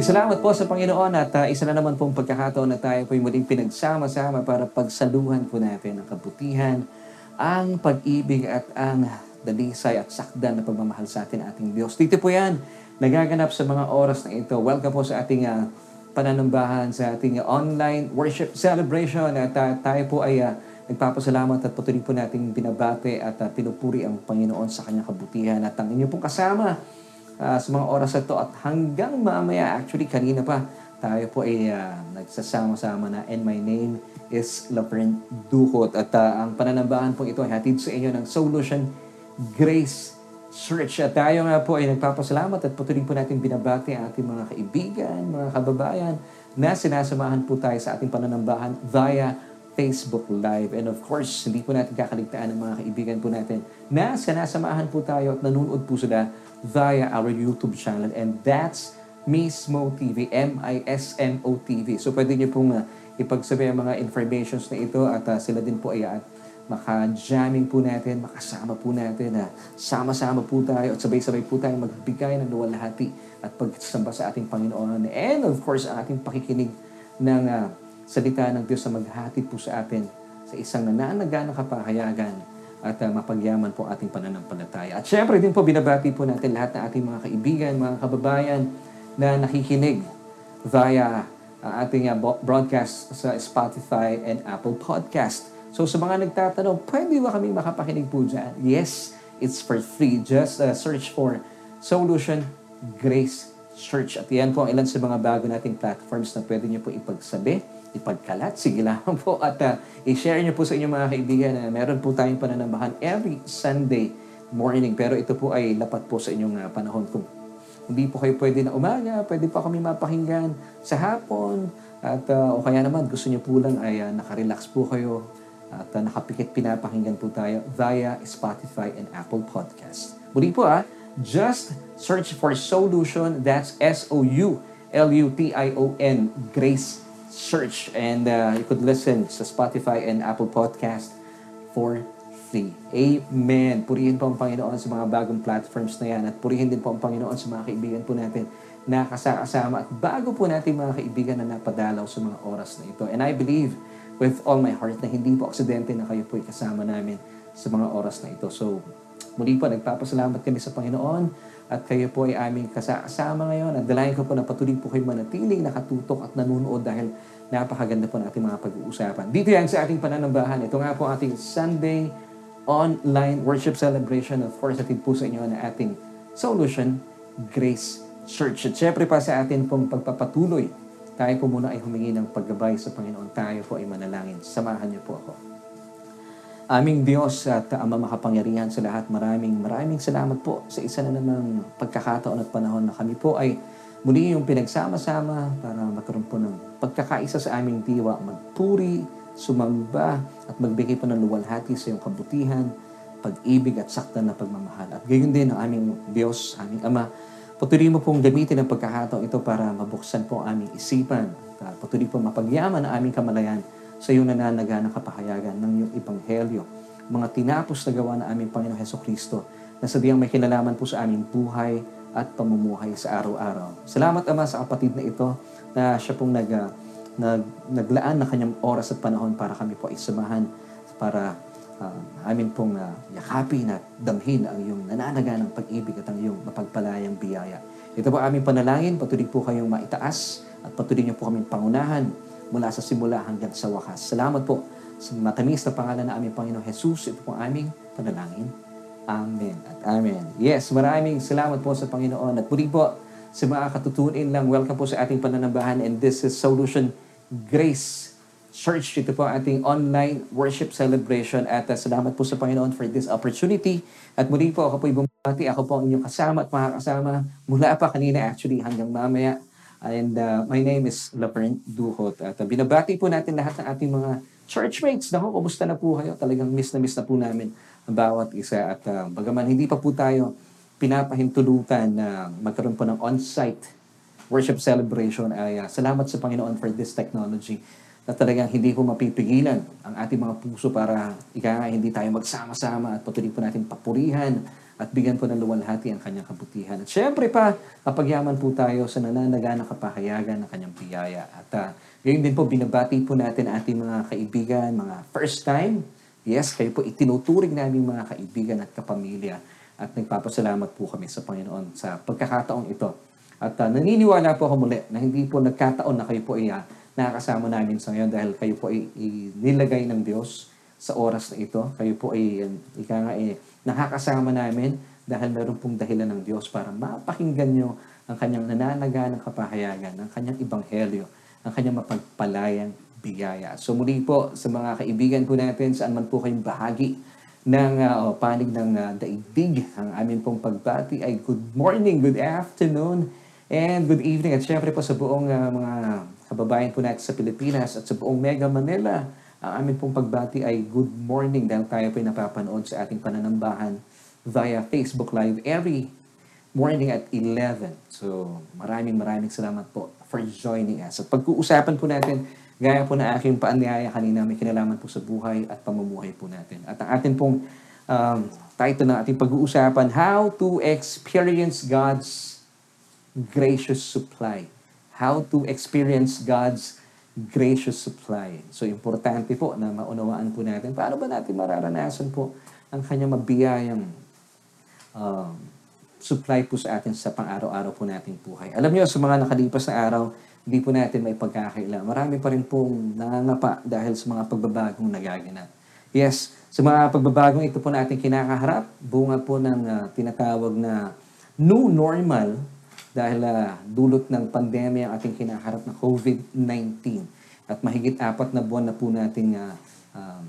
Maraming salamat po sa Panginoon at uh, isa na naman pong pagkakataon na tayo po muling pinagsama-sama para pagsaluhan po natin ang kabutihan, ang pag-ibig at ang dalisay at sakdan na pagmamahal sa atin ating Diyos. Dito po yan, nagaganap sa mga oras na ito. Welcome po sa ating uh, pananambahan, sa ating uh, online worship celebration at uh, tayo po ay uh, nagpapasalamat at patuloy po nating binabate at uh, pinupuri ang Panginoon sa kanyang kabutihan at ang inyo pong kasama uh, sa mga oras na ito at hanggang mamaya, actually kanina pa, tayo po ay uh, nagsasama-sama na and my name is Laverne Duhot at uh, ang pananambahan po ito ay hatid sa inyo ng Solution Grace Church. At tayo nga po ay nagpapasalamat at patuloy po natin binabati ang ating mga kaibigan, mga kababayan na sinasamahan po tayo sa ating pananambahan via Facebook Live. And of course, hindi po natin kakaligtaan ang mga kaibigan po natin na sinasamahan po tayo at nanonood po sila via our YouTube channel. And that's Mismo TV, M-I-S-M-O TV. So pwede niyo pong uh, ipagsabi ang mga informations na ito at uh, sila din po ay uh, maka-jamming po natin, makasama po natin, na uh, sama-sama po tayo at sabay-sabay po tayo magbigay ng luwalhati at pagsamba sa ating Panginoon. And of course, ang ating pakikinig ng uh, salita ng Diyos na maghatid po sa atin sa isang nananaga na kapahayagan at uh, mapagyaman po ating pananampalataya. At syempre din po binabati po natin lahat ng ating mga kaibigan, mga kababayan na nakikinig via uh, ating uh, broadcast sa Spotify and Apple Podcast. So sa mga nagtatanong, pwede ba kami makapakinig po dyan? Yes, it's for free. Just uh, search for Solution Grace Church. At yan po ang ilan sa mga bago nating platforms na pwede nyo po ipagsabi ipagkalat. Sige lang po at uh, i-share niyo po sa inyong mga kaibigan na meron po tayong pananambahan every Sunday morning. Pero ito po ay lapat po sa inyong uh, panahon. Kung hindi po kayo pwede na umaga, pwede pa kami mapakinggan sa hapon. At uh, o kaya naman gusto niyo po lang ay uh, nakarelax po kayo at uh, nakapikit pinapakinggan po tayo via Spotify and Apple Podcast. Muli po ah, just search for Solution, that's S-O-U-L-U-T-I-O-N, Grace search and uh, you could listen sa Spotify and Apple Podcast for free. Amen. Purihin po ang Panginoon sa mga bagong platforms na yan at purihin din po ang Panginoon sa mga kaibigan po natin na kasama at bago po natin mga kaibigan na napadalaw sa mga oras na ito. And I believe with all my heart na hindi po aksidente na kayo po kasama namin sa mga oras na ito. So, muli po, nagpapasalamat kami sa Panginoon at kayo po ay aming kasama ngayon. At dalayan ko po na patuloy po kayo manatiling nakatutok at nanunood dahil napakaganda po ng ating mga pag-uusapan. Dito yan sa ating pananambahan. Ito nga po ating Sunday online worship celebration. Of course, atid po sa inyo na ating Solution Grace Church. At syempre pa sa atin pong pagpapatuloy, tayo po muna ay humingi ng paggabay sa Panginoon. Tayo po ay manalangin. Samahan niyo po ako. Aming Diyos at Ama makapangyarihan sa lahat, maraming maraming salamat po sa isa na namang pagkakataon at panahon na kami po ay muli yung pinagsama-sama para magkaroon po ng pagkakaisa sa aming diwa, magpuri, sumamba at magbigay po ng luwalhati sa iyong kabutihan, pag-ibig at saktan na pagmamahal. At gayon din ang aming Diyos, aming Ama, patuloy mo pong gamitin ang pagkakataon ito para mabuksan po ang aming isipan, patuloy po mapagyaman ang aming kamalayan sa iyong nananaga ng kapahayagan ng iyong ibanghelyo, mga tinapos na gawa ng aming Panginoon Heso Kristo na sabiang may kinalaman po sa aming buhay at pamumuhay sa araw-araw. Salamat Ama sa kapatid na ito na siya pong nag, uh, nag, naglaan na kanyang oras at panahon para kami po ay samahan para uh, amin pong uh, yakapin at damhin ang iyong nananaga ng pag-ibig at ang iyong mapagpalayang biyaya. Ito po aming panalangin, patuloy po kayong maitaas at patuloy niyo po kaming pangunahan mula sa simula hanggang sa wakas. Salamat po sa matamis na pangalan na aming Panginoon Jesus. Ito po aming panalangin. Amen at Amen. Yes, maraming salamat po sa Panginoon. At muli po, sa mga katutunin lang, welcome po sa ating pananambahan and this is Solution Grace Church. Ito po ating online worship celebration at uh, salamat po sa Panginoon for this opportunity. At muli po, ako po bumati. Ako po ang inyong kasama at makakasama mula pa kanina actually hanggang mamaya And uh, my name is Laverne Duhot. At uh, binabati po natin lahat ng ating mga churchmates. Naku, kumusta na po kayo? Talagang miss na miss na po namin ang bawat isa. At uh, bagaman hindi pa po tayo pinapahintulutan na magkaroon po ng on-site worship celebration ay uh, salamat sa Panginoon for this technology na talagang hindi po mapipigilan ang ating mga puso para ika hindi tayo magsama-sama at patuloy po natin papurihan at bigyan po ng luwalhati ang kanyang kabutihan. At syempre pa, kapagyaman po tayo sa nananaganang kapahayagan ng kanyang biyaya. At uh, ngayon din po, binabati po natin ating mga kaibigan, mga first time. Yes, kayo po itinuturing namin mga kaibigan at kapamilya. At nagpapasalamat po kami sa Panginoon sa pagkakataong ito. At uh, naniniwala po ako muli na hindi po nagkataon na kayo po ay uh, nakakasama namin sa ngayon dahil kayo po ay, ay nilagay ng Diyos sa oras na ito. Kayo po ay, um, ika nga, eh, nakakasama namin dahil meron pong dahilan ng Diyos para mapakinggan nyo ang kanyang nananaga ng kapahayagan, ang kanyang ibanghelyo, ang kanyang mapagpalayang biyaya. So muli po sa mga kaibigan po natin, saan man po kayong bahagi ng uh, panig ng uh, daigdig, ang amin pong pagbati ay good morning, good afternoon, and good evening. At syempre po sa buong uh, mga kababayan po natin sa Pilipinas at sa buong Mega Manila, ang amin pong pagbati ay good morning dahil tayo po napapanood sa ating pananambahan via Facebook Live every morning at 11. So maraming maraming salamat po for joining us. At pag-uusapan po natin, gaya po na aking paanyaya kanina, may kinalaman po sa buhay at pamumuhay po natin. At ang atin pong um, title ng ating pag-uusapan, How to Experience God's Gracious Supply. How to Experience God's gracious supply. So, importante po na maunawaan po natin, paano ba natin mararanasan po ang kanyang mabiyayang um, supply po sa atin sa pang-araw-araw po nating buhay. Alam niyo, sa mga nakalipas na araw, hindi po natin may pagkakaila. Marami pa rin pong nangangapa dahil sa mga pagbabagong nagaganap. Yes, sa mga pagbabagong ito po natin kinakaharap, bunga po ng uh, tinatawag na new normal dahil uh, dulot ng pandemya ang ating kinaharap na COVID-19. At mahigit apat na buwan na po nating uh, um,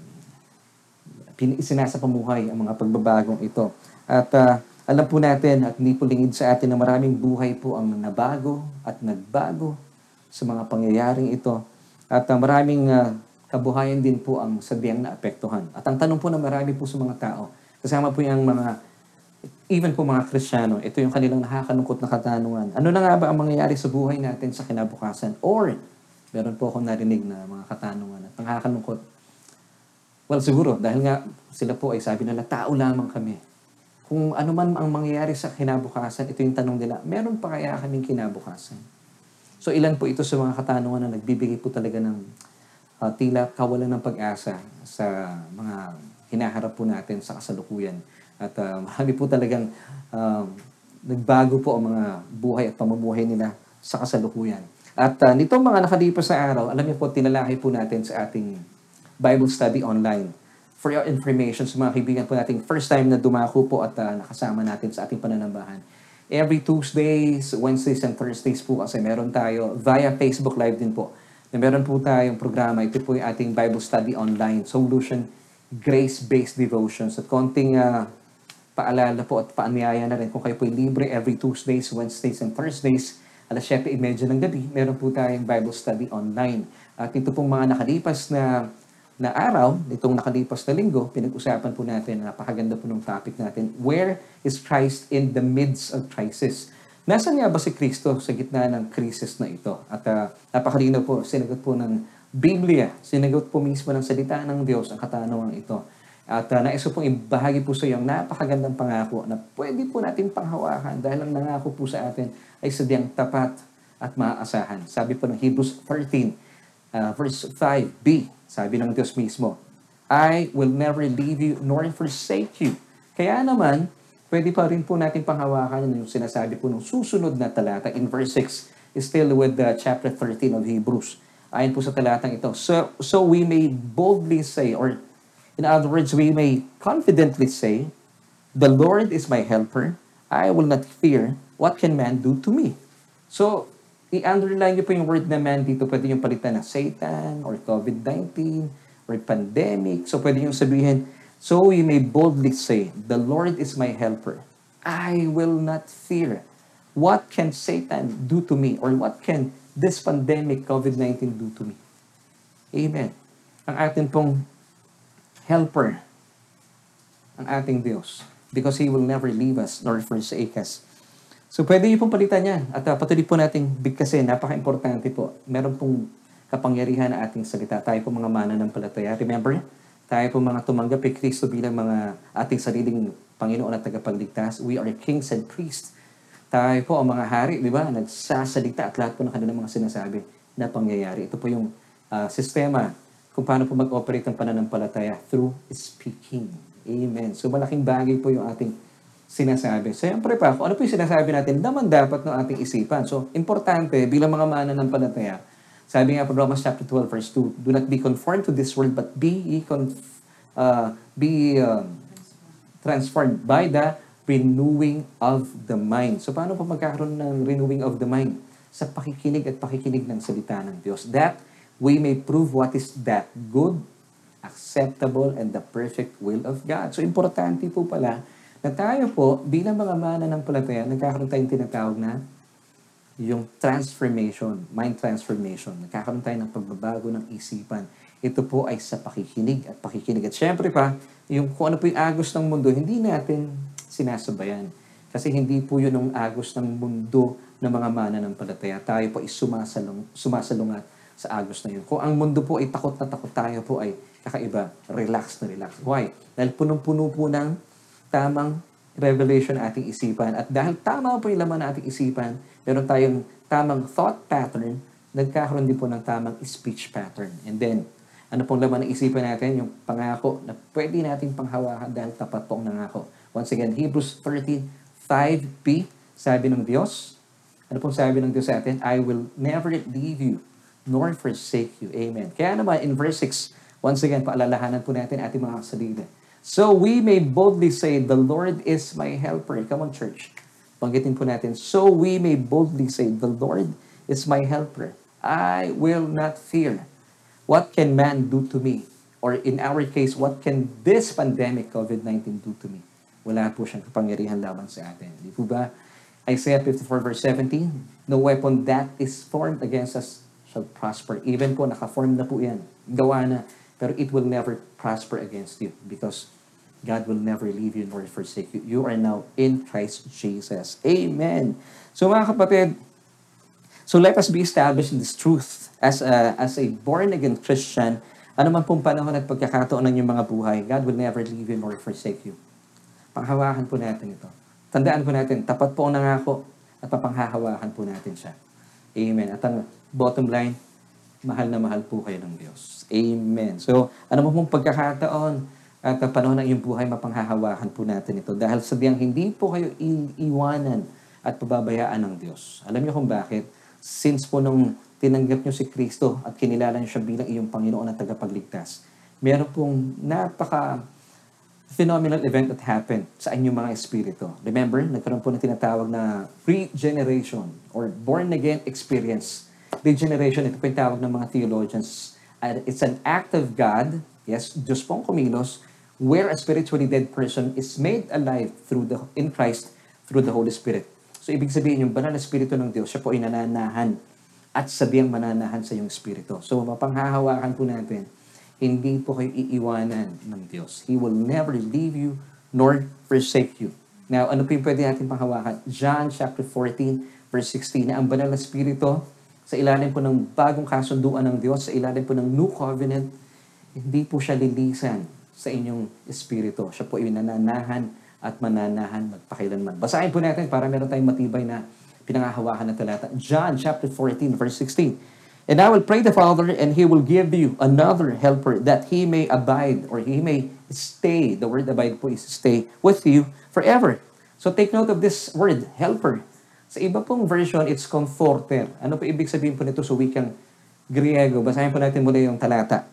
isinasapamuhay ang mga pagbabagong ito. At uh, alam po natin at hindi po sa atin na maraming buhay po ang nabago at nagbago sa mga pangyayaring ito. At uh, maraming uh, kabuhayan din po ang sabiang naapektuhan. At ang tanong po na marami po sa mga tao, kasama po yung mga even po mga Kristiyano, ito yung kanilang nakakalungkot na katanungan. Ano na nga ba ang mangyayari sa buhay natin sa kinabukasan? Or, meron po akong narinig na mga katanungan at nakakalungkot. Well, siguro, dahil nga sila po ay sabi nila, tao lamang kami. Kung ano man ang mangyayari sa kinabukasan, ito yung tanong nila, meron pa kaya kaming kinabukasan? So, ilan po ito sa mga katanungan na nagbibigay po talaga ng uh, tila kawalan ng pag-asa sa mga hinaharap po natin sa kasalukuyan. At uh, marami po talagang um, nagbago po ang mga buhay at pamumuhay nila sa kasalukuyan. At uh, nitong mga nakalipas na araw, alam niyo po, tinalakay po natin sa ating Bible study online. For your information, sa mga kaibigan po nating first time na dumako po at uh, nakasama natin sa ating pananambahan. Every Tuesdays, Wednesdays, and Thursdays po kasi meron tayo via Facebook Live din po na meron po tayong programa. Ito po yung ating Bible Study Online Solution Grace-Based Devotions. At konting uh, paalala po at paanyaya na rin kung kayo po libre every Tuesdays, Wednesdays, and Thursdays alas 7.30 ng gabi, meron po tayong Bible study online. At ito pong mga nakalipas na na araw, itong nakalipas na linggo, pinag-usapan po natin, napakaganda po ng topic natin, Where is Christ in the midst of crisis? Nasaan nga ba si Kristo sa gitna ng crisis na ito? At uh, napakalino po, sinagot po ng Biblia, sinagot po mismo ng salita ng Diyos ang katanungan ito. At uh, nais pong ibahagi po sa iyo ang napakagandang pangako na pwede po natin panghawakan dahil ang nangako po sa atin ay sadyang tapat at maaasahan. Sabi po ng Hebrews 13, uh, verse 5b, sabi ng Diyos mismo, I will never leave you nor forsake you. Kaya naman, pwede pa rin po natin panghawakan yung sinasabi po ng susunod na talata in verse 6, still with the chapter 13 of Hebrews. Ayon po sa talatang ito. So, so we may boldly say, or In other words, we may confidently say, The Lord is my helper. I will not fear. What can man do to me? So, i-underline niyo po yung word na man dito. Pwede yung palitan na Satan or COVID-19 or pandemic. So, pwede yung sabihin, So we may boldly say, The Lord is my helper. I will not fear. What can Satan do to me? Or what can this pandemic, COVID-19 do to me? Amen. Ang atin pong helper ang ating Diyos because He will never leave us nor forsake us. So pwede niyo pong palitan yan at uh, patuloy po nating bigkasin. Napaka-importante po. Meron pong kapangyarihan na ating salita. Tayo po mga mana ng palataya. Remember, tayo po mga tumanggap kay Kristo bilang mga ating sariling Panginoon at tagapagligtas. We are kings and priests. Tayo po ang mga hari, di ba? Nagsasalita at lahat po ng kanilang mga sinasabi na pangyayari. Ito po yung ah, sistema kung paano po mag-operate ang pananampalataya through speaking. Amen. So malaking bagay po yung ating sinasabi. Siyempre pa, kung ano po yung sinasabi natin, naman dapat ng ating isipan. So, importante, bilang mga mananampalataya, sabi nga po Romans chapter 12 verse 2, Do not be conformed to this world, but be conf- uh, be uh, transformed by the renewing of the mind. So paano po magkakaroon ng renewing of the mind? Sa pakikinig at pakikinig ng salita ng Diyos. That we may prove what is that good, acceptable, and the perfect will of God. So importante po pala na tayo po, bilang mga mana ng palataya, nagkakaroon tayong tinatawag na yung transformation, mind transformation. Nagkakaroon tayo ng pagbabago ng isipan. Ito po ay sa pakikinig at pakikinig. At syempre pa, yung kung ano po yung agos ng mundo, hindi natin sinasabayan. Kasi hindi po yun ang agos ng mundo ng mga mana ng palataya. Tayo po ay sumasalong, sumasalungat sa agos na yun. Kung ang mundo po ay takot na takot, tayo po ay kakaiba. Relax na relax. Why? Dahil punong-puno po ng tamang revelation ng ating isipan. At dahil tama po yung laman ng ating isipan, meron tayong tamang thought pattern, nagkakaroon din po ng tamang speech pattern. And then, ano pong laman ng isipan natin? Yung pangako na pwede nating panghawakan dahil tapat po ang nangako. Once again, Hebrews 13, 5b, sabi ng Diyos, ano pong sabi ng Diyos sa atin? I will never leave you, nor forsake you. Amen. Kaya naman, in verse 6, once again, paalalahanan po natin ating mga salida. So we may boldly say, The Lord is my helper. Come on, church. Banggitin po natin. So we may boldly say, The Lord is my helper. I will not fear. What can man do to me? Or in our case, what can this pandemic COVID-19 do to me? Wala po siyang kapangyarihan laban sa atin. Di po ba? Isaiah 54 verse 17, No weapon that is formed against us shall prosper. Even po, naka-form na po yan. Gawa na. Pero it will never prosper against you because God will never leave you nor forsake you. You are now in Christ Jesus. Amen. So mga kapatid, so let us be established in this truth as a, as a born-again Christian. Ano man pong panahon at pagkakataon ng iyong mga buhay, God will never leave you nor forsake you. Panghawakan po natin ito. Tandaan po natin, tapat po ang nangako at papanghahawakan po natin siya. Amen. At ang bottom line, mahal na mahal po kayo ng Diyos. Amen. So, ano mo pong pagkakataon at panahon ng iyong buhay, mapanghahawakan po natin ito. Dahil sabiang hindi po kayo iiwanan at pababayaan ng Diyos. Alam niyo kung bakit? Since po nung tinanggap niyo si Kristo at kinilala niyo siya bilang iyong Panginoon at tagapagligtas, meron pong napaka phenomenal event that happened sa inyong mga espiritu. Remember, nagkaroon po ng tinatawag na regeneration or born-again experience. Regeneration, ito po yung tawag ng mga theologians. It's an act of God, yes, Diyos pong kumilos, where a spiritually dead person is made alive through the in Christ through the Holy Spirit. So, ibig sabihin, yung banal na espiritu ng Diyos, siya po ay nananahan at sabihang mananahan sa iyong espiritu. So, mapanghahawakan po natin hindi po kayo iiwanan ng Diyos. He will never leave you nor forsake you. Now, ano po yung pwede natin panghawakan? John chapter 14, verse 16, na ang banal na spirito sa ilalim po ng bagong kasunduan ng Diyos, sa ilalim po ng new covenant, hindi po siya lilisan sa inyong espiritu. Siya po ay nananahan at mananahan magpakailanman. Basahin po natin para meron tayong matibay na pinangahawakan na talata. John chapter 14, verse 16. And I will pray the Father, and He will give you another helper that He may abide or He may stay. The word abide po is stay with you forever. So take note of this word, helper. Sa iba pong version, it's comforter. Ano po ibig sabihin po nito sa wikang Griego? Basahin po natin muna yung talata.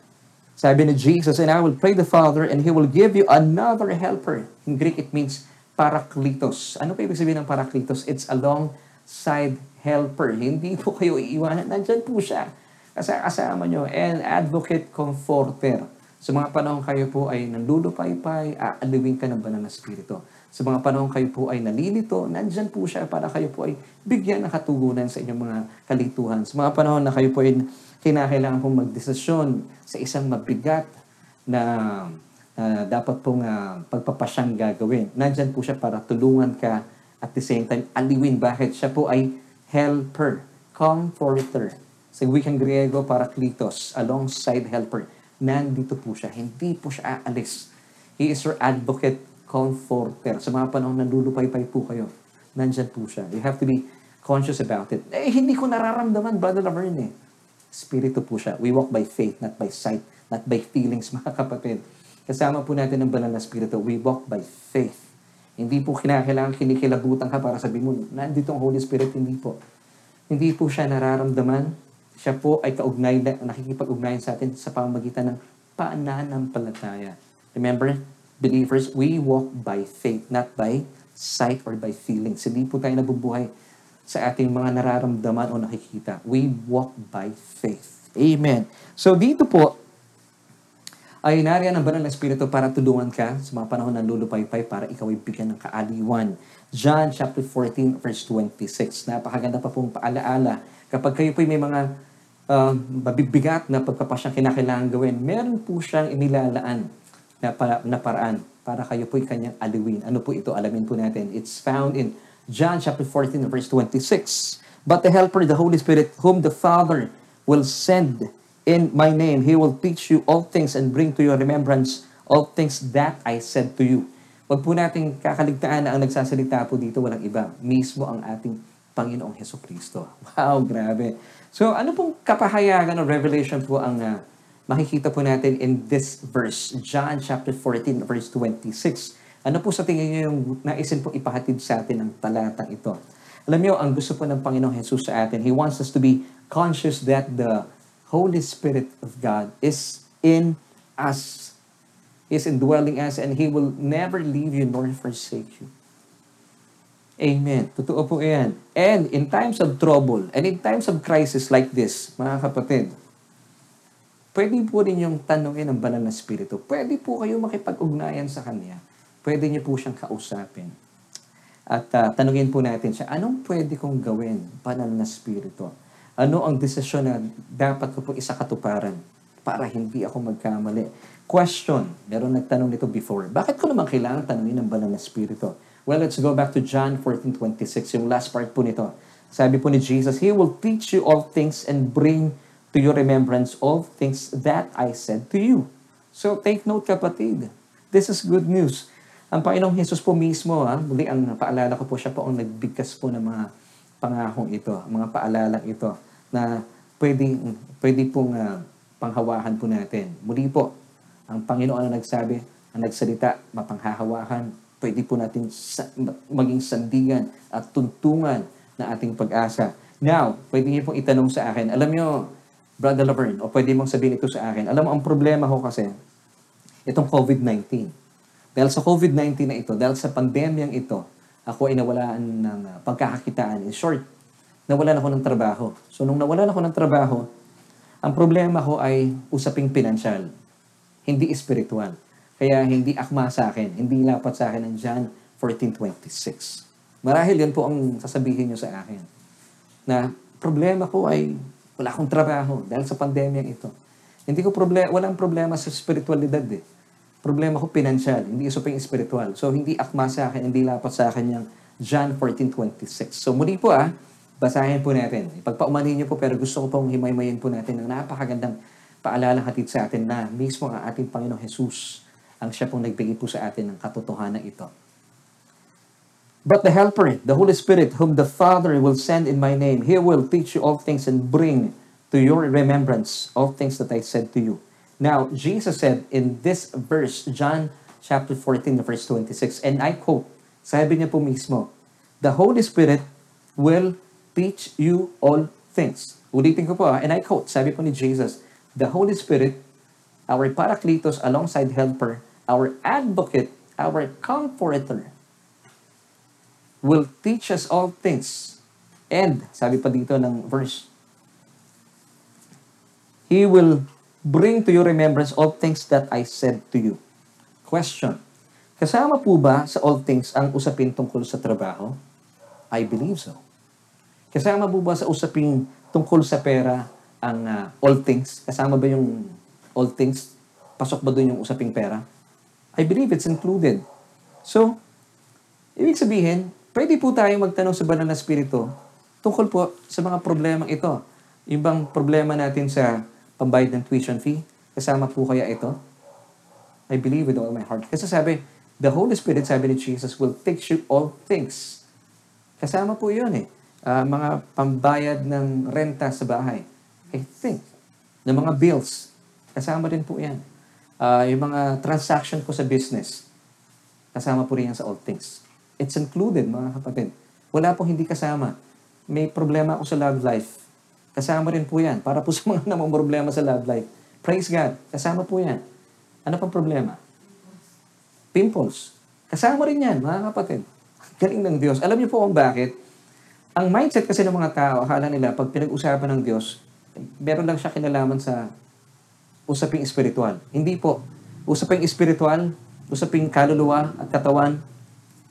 Sabi ni Jesus, And I will pray the Father, and He will give you another helper. In Greek, it means parakletos. Ano po ibig sabihin ng parakletos? It's alongside helper. Hindi po kayo iiwanan. Nandyan po siya. Kasi kasama nyo. And advocate comforter. Sa mga panahon kayo po ay nandulupaypay, aaliwin ka ng banal na spirito. Sa mga panahon kayo po ay nalilito, nandyan po siya para kayo po ay bigyan ng katugunan sa inyong mga kalituhan. Sa mga panahon na kayo po ay kinakailangan pong magdesisyon sa isang mabigat na na dapat pong uh, pagpapasyang gagawin. Nandyan po siya para tulungan ka at the same time aliwin. Bakit? Siya po ay helper, comforter. Sa wikang Griego, parakletos, alongside helper. Nandito po siya. Hindi po siya aalis. He is your advocate comforter. Sa mga panahon na lulupay-pay po kayo, nandyan po siya. You have to be conscious about it. Eh, hindi ko nararamdaman, Brother Laverne eh. Spirito po siya. We walk by faith, not by sight, not by feelings, mga kapatid. Kasama po natin ang banal na spirito. We walk by faith. Hindi po kinakailangan kinikilabutan ka para sabihin mo, nandito ang Holy Spirit. Hindi po. Hindi po siya nararamdaman. Siya po ay kaugnay, nakikipag-ugnayan sa atin sa pamamagitan ng pananampalataya. Remember, believers, we walk by faith, not by sight or by feelings. Hindi po tayo nabubuhay sa ating mga nararamdaman o nakikita. We walk by faith. Amen. So dito po, ay nariyan ang banal na Espiritu para tulungan ka sa mga panahon ng lulupaypay para ikaw ay bigyan ng kaaliwan. John chapter 14 verse 26. Napakaganda pa pong paalaala. Kapag kayo po may mga uh, mabibigat na pagkapasyang kinakailangan gawin, meron po siyang inilalaan na, para, na paraan para kayo po'y kanyang aliwin. Ano po ito? Alamin po natin. It's found in John chapter 14 verse 26. But the Helper, the Holy Spirit, whom the Father will send in my name, He will teach you all things and bring to your remembrance all things that I said to you. Huwag po nating kakaligtaan na ang nagsasalita po dito walang iba. Mismo ang ating Panginoong Heso Kristo. Wow, grabe. So ano pong kapahayagan o revelation po ang uh, makikita po natin in this verse, John chapter 14 verse 26. Ano po sa tingin niyo yung naisin po ipahatid sa atin ng talatang ito? Alam niyo, ang gusto po ng Panginoong Jesus sa atin, He wants us to be conscious that the Holy Spirit of God is in us. Is indwelling us and He will never leave you nor forsake you. Amen. Totoo po yan. And in times of trouble and in times of crisis like this, mga kapatid, pwede po rin yung tanongin ng banal na spirito. Pwede po kayo makipag-ugnayan sa Kanya. Pwede niyo po siyang kausapin. At uh, tanungin po natin siya, anong pwede kong gawin, banal na spirito? Ano ang desisyon na dapat ko po isakatuparan para hindi ako magkamali? Question, meron nagtanong nito before, bakit ko naman kailangan tanungin ng banal na spirito? Well, let's go back to John 14.26, yung last part po nito. Sabi po ni Jesus, He will teach you all things and bring to your remembrance all things that I said to you. So take note kapatid. This is good news. Ang Panginoong Jesus po mismo, ha, muli ang paalala ko po siya po ang nagbigkas po ng mga pangakong ito, mga paalalang ito na pwede, pwede pong uh, panghawakan po natin. Muli po, ang Panginoon ang nagsabi, ang nagsalita, mapanghahawakan, pwede po natin sa, maging sandigan at tuntungan na ating pag-asa. Now, pwede niyo pong itanong sa akin, alam niyo, Brother Laverne, o pwede mong sabihin ito sa akin, alam mo, ang problema ko kasi, itong COVID-19. Dahil sa COVID-19 na ito, dahil sa pandemyang ito, ako ay nawalaan ng uh, pagkakakitaan. In short, nawalan ako ng trabaho. So, nung nawalan ako ng trabaho, ang problema ko ay usaping pinansyal, hindi espiritual. Kaya hindi akma sa akin, hindi lapat sa akin ang John 14.26. Marahil yan po ang sasabihin nyo sa akin. Na problema ko ay wala akong trabaho dahil sa pandemyang ito. Hindi ko problema, walang problema sa spiritualidad eh. Problema ko pinansyal, hindi yung spiritual. So hindi akma sa akin, hindi lapat sa akin yung John 14.26. So muli po ah, basahin po natin. Ipagpaumanin niyo po pero gusto ko pong himaymayin po natin ng napakagandang paalalang hatid sa atin na mismo ang ating Panginoong Jesus ang siya pong nagbigay po sa atin ng katotohanan ito. But the Helper, the Holy Spirit, whom the Father will send in my name, He will teach you all things and bring to your remembrance all things that I said to you. Now, Jesus said in this verse, John chapter 14, verse 26, and I quote, sabi niya po mismo, The Holy Spirit will teach you all things. Ulitin ko po, and I quote, sabi po ni Jesus, The Holy Spirit, our Paracletos alongside Helper, our Advocate, our Comforter, will teach us all things. And, sabi pa dito ng verse, He will bring to your remembrance all things that I said to you. Question. Kasama po ba sa all things ang usapin tungkol sa trabaho? I believe so. Kasama po ba sa usapin tungkol sa pera ang uh, all things? Kasama ba yung all things? Pasok ba doon yung usaping pera? I believe it's included. So, ibig sabihin, pwede po tayo magtanong sa banal na spirito tungkol po sa mga problemang ito. Yung bang problema natin sa pambayad ng tuition fee, kasama po kaya ito? I believe with all my heart. Kasi sabi, The Holy Spirit, sabi ni Jesus, will teach you all things. Kasama po yun eh. Ah, mga pambayad ng renta sa bahay. I think. Ng mga bills. Kasama rin po yan. Ah, yung mga transaction ko sa business. Kasama po rin yan sa all things. It's included, mga kapatid. Wala pong hindi kasama. May problema ako sa love life. Kasama rin po yan. Para po sa mga namang problema sa love life. Praise God. Kasama po yan. Ano pang problema? Pimples. Kasama rin yan, mga kapatid. Galing ng Diyos. Alam niyo po kung bakit? Ang mindset kasi ng mga tao, akala nila, pag pinag-usapan ng Diyos, meron lang siya kinalaman sa usaping espiritual. Hindi po. Usaping espiritual, usaping kaluluwa at katawan,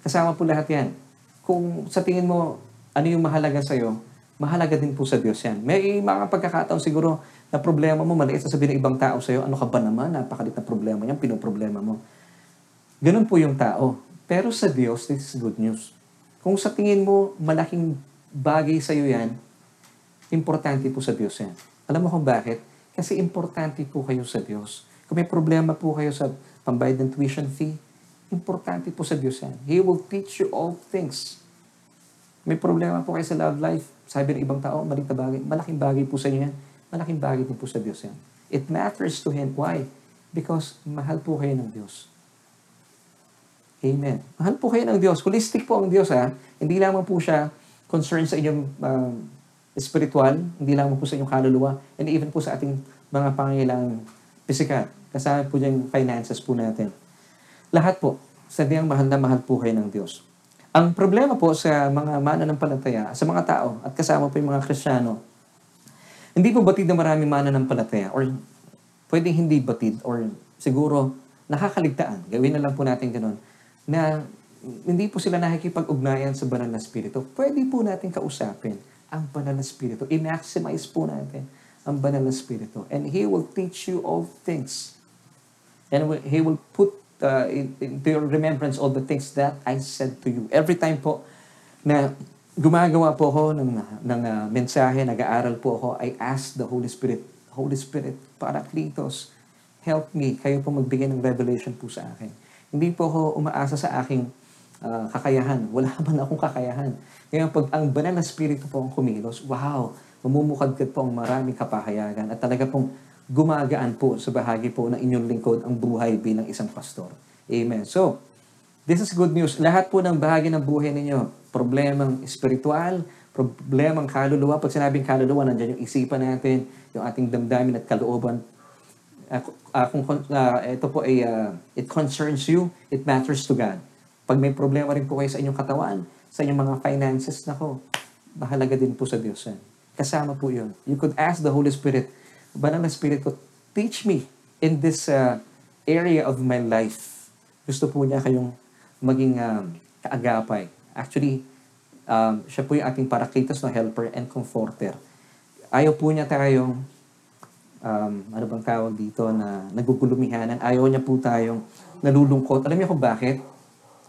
kasama po lahat yan. Kung sa tingin mo, ano yung mahalaga sa'yo, mahalaga din po sa Diyos yan. May mga pagkakataon siguro na problema mo, maliit sa sabihin ng ibang tao sa'yo, ano ka ba naman, napakalit na problema yan, pinoproblema mo. Ganun po yung tao. Pero sa Diyos, this is good news. Kung sa tingin mo, malaking bagay sa'yo yan, importante po sa Diyos yan. Alam mo kung bakit? Kasi importante po kayo sa Diyos. Kung may problema po kayo sa pambayad ng tuition fee, importante po sa Diyos yan. He will teach you all things. May problema po kayo sa love life, sabi ng ibang tao, maliit na bagay. Malaking bagay po sa inyo yan. Malaking bagay din po sa Diyos yan. It matters to Him. Why? Because mahal po kayo ng Diyos. Amen. Mahal po kayo ng Diyos. Holistic po ang Diyos ha. Hindi lamang po siya concerned sa inyong um, spiritual, hindi lamang po sa inyong kaluluwa, and even po sa ating mga pangailangang pisikal. Kasama po dyan finances po natin. Lahat po, sadyang mahal na mahal po kayo ng Diyos. Ang problema po sa mga mananampalataya, sa mga tao, at kasama po yung mga Kristiyano, hindi po batid na maraming mananampalataya, or pwedeng hindi batid, or siguro nakakaligtaan. Gawin na lang po natin ganun na hindi po sila nakikipag-ugnayan sa banal na spirito, pwede po natin kausapin ang banal na spirito. I-maximize po natin ang banal na spirito. And He will teach you all things. And He will put uh, into your remembrance all the things that I said to you. Every time po na gumagawa po ako ng, ng uh, mensahe, nag-aaral po ako, I ask the Holy Spirit, Holy Spirit, Paracletos, help me. Kayo po magbigay ng revelation po sa akin. Hindi po ako umaasa sa aking uh, kakayahan. Wala man akong kakayahan. Ngayon, pag ang banal na spirito po ang kumilos, wow, mamumukadkad po ang maraming kapahayagan at talaga pong gumagaan po sa bahagi po ng inyong lingkod ang buhay bilang isang pastor. Amen. So, this is good news. Lahat po ng bahagi ng buhay ninyo, problemang espiritual, problemang kaluluwa. Pag sinabing kaluluwa, nandiyan yung isipan natin, yung ating damdamin at kalooban, uh, uh, kung uh, ito po ay uh, it concerns you, it matters to God. Pag may problema rin po kayo sa inyong katawan, sa inyong mga finances, nako, mahalaga din po sa Diyos yan. Kasama po yun. You could ask the Holy Spirit, Banal na Spirit ko, teach me in this uh, area of my life. Gusto po niya kayong maging um, kaagapay. Actually, um, siya po yung ating parakitos na helper and comforter. Ayaw po niya tayong um, ano bang tawag dito, na nagugulumihanan. Ayaw niya po tayong nalulungkot. Alam niyo kung bakit?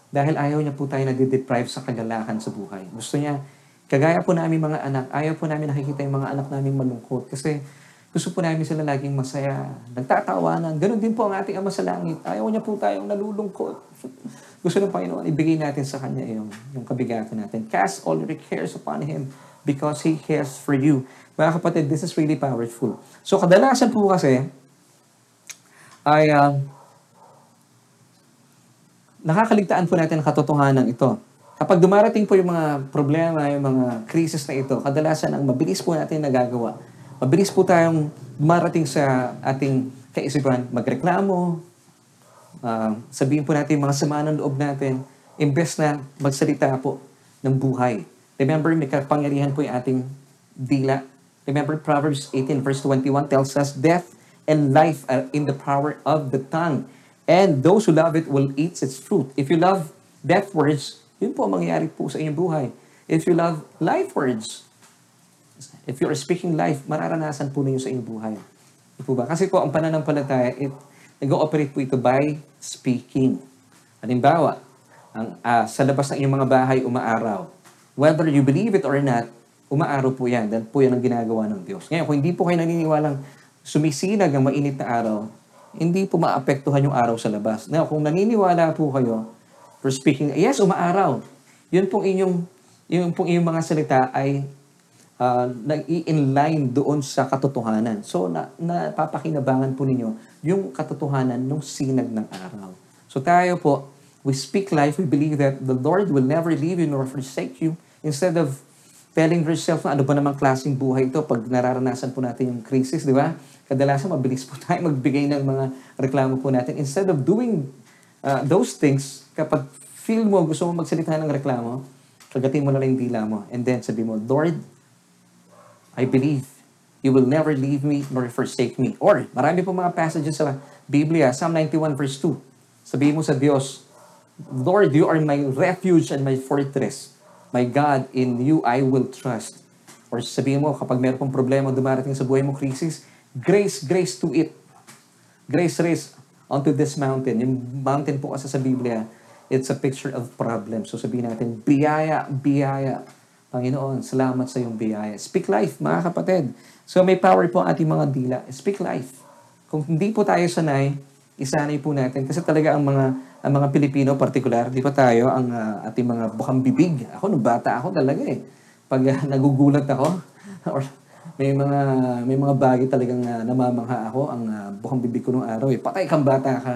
Dahil ayaw niya po tayo nade-deprive sa kagalakan sa buhay. Gusto niya, kagaya po namin mga anak, ayaw po namin nakikita yung mga anak namin malungkot. Kasi gusto po namin sila laging masaya, nagtatawanan. Ganon din po ang ating Ama sa Langit. Ayaw niya po tayong nalulungkot. gusto ng Panginoon, ibigay natin sa Kanya yung, yung kabigatan natin. Cast all your cares upon Him because He cares for you. Mga kapatid, this is really powerful. So, kadalasan po kasi, ay uh, nakakaligtaan po natin ang katotohanan ito. Kapag dumarating po yung mga problema, yung mga krisis na ito, kadalasan ang mabilis po natin nagagawa. Mabilis po tayong dumarating sa ating kaisipan, magreklamo, uh, sabihin po natin mga sama ng loob natin, imbes na magsalita po ng buhay. Remember, may kapangyarihan po yung ating dila. Remember, Proverbs 18 verse 21 tells us, Death and life are in the power of the tongue. And those who love it will eat its fruit. If you love death words, yun po ang mangyayari po sa inyong buhay. If you love life words, if you are speaking life, mararanasan po ninyo sa inyong buhay. Di po ba? Kasi po, ang pananampalataya, it, nag-ooperate po ito by speaking. Halimbawa, ang, uh, sa labas ng inyong mga bahay, umaaraw whether you believe it or not, umaaraw po yan. Dahil po yan ang ginagawa ng Diyos. Ngayon, kung hindi po kayo naniniwalang sumisinag ang mainit na araw, hindi po maapektuhan yung araw sa labas. Now, kung naniniwala po kayo, for speaking, yes, umaaraw. Yun pong inyong, yun pong inyong mga salita ay uh, nag-i-inline doon sa katotohanan. So, na, napapakinabangan po ninyo yung katotohanan ng sinag ng araw. So, tayo po, we speak life, we believe that the Lord will never leave you nor forsake you. Instead of telling yourself na ano ba namang klaseng buhay ito pag nararanasan po natin yung crisis, di ba? Kadalasan mabilis po tayo magbigay ng mga reklamo po natin. Instead of doing uh, those things, kapag feel mo, gusto mo magsalita ng reklamo, kagatin mo na lang yung dila mo. And then sabi mo, Lord, I believe you will never leave me nor forsake me. Or, marami po mga passages sa Biblia, Psalm 91 verse 2. Sabihin mo sa Diyos, Lord, you are my refuge and my fortress. My God, in you I will trust. Or sabihin mo, kapag meron pong problema dumarating sa buhay mo, crisis, grace, grace to it. Grace, race onto this mountain. Yung mountain po kasi sa Biblia, it's a picture of problem. So sabihin natin, biyaya, biyaya. Panginoon, salamat sa iyong biyaya. Speak life, mga kapatid. So may power po ang ating mga dila. Speak life. Kung hindi po tayo sanay, isanay po natin. Kasi talaga ang mga ang mga Pilipino particular, di pa tayo ang uh, ating mga bukang bibig. Ako nung bata ako talaga eh. Pag uh, nagugulat ako or may mga may mga bagay talagang uh, namamangha ako ang uh, bukang bibig ko nung araw eh. Patay kang bata ka.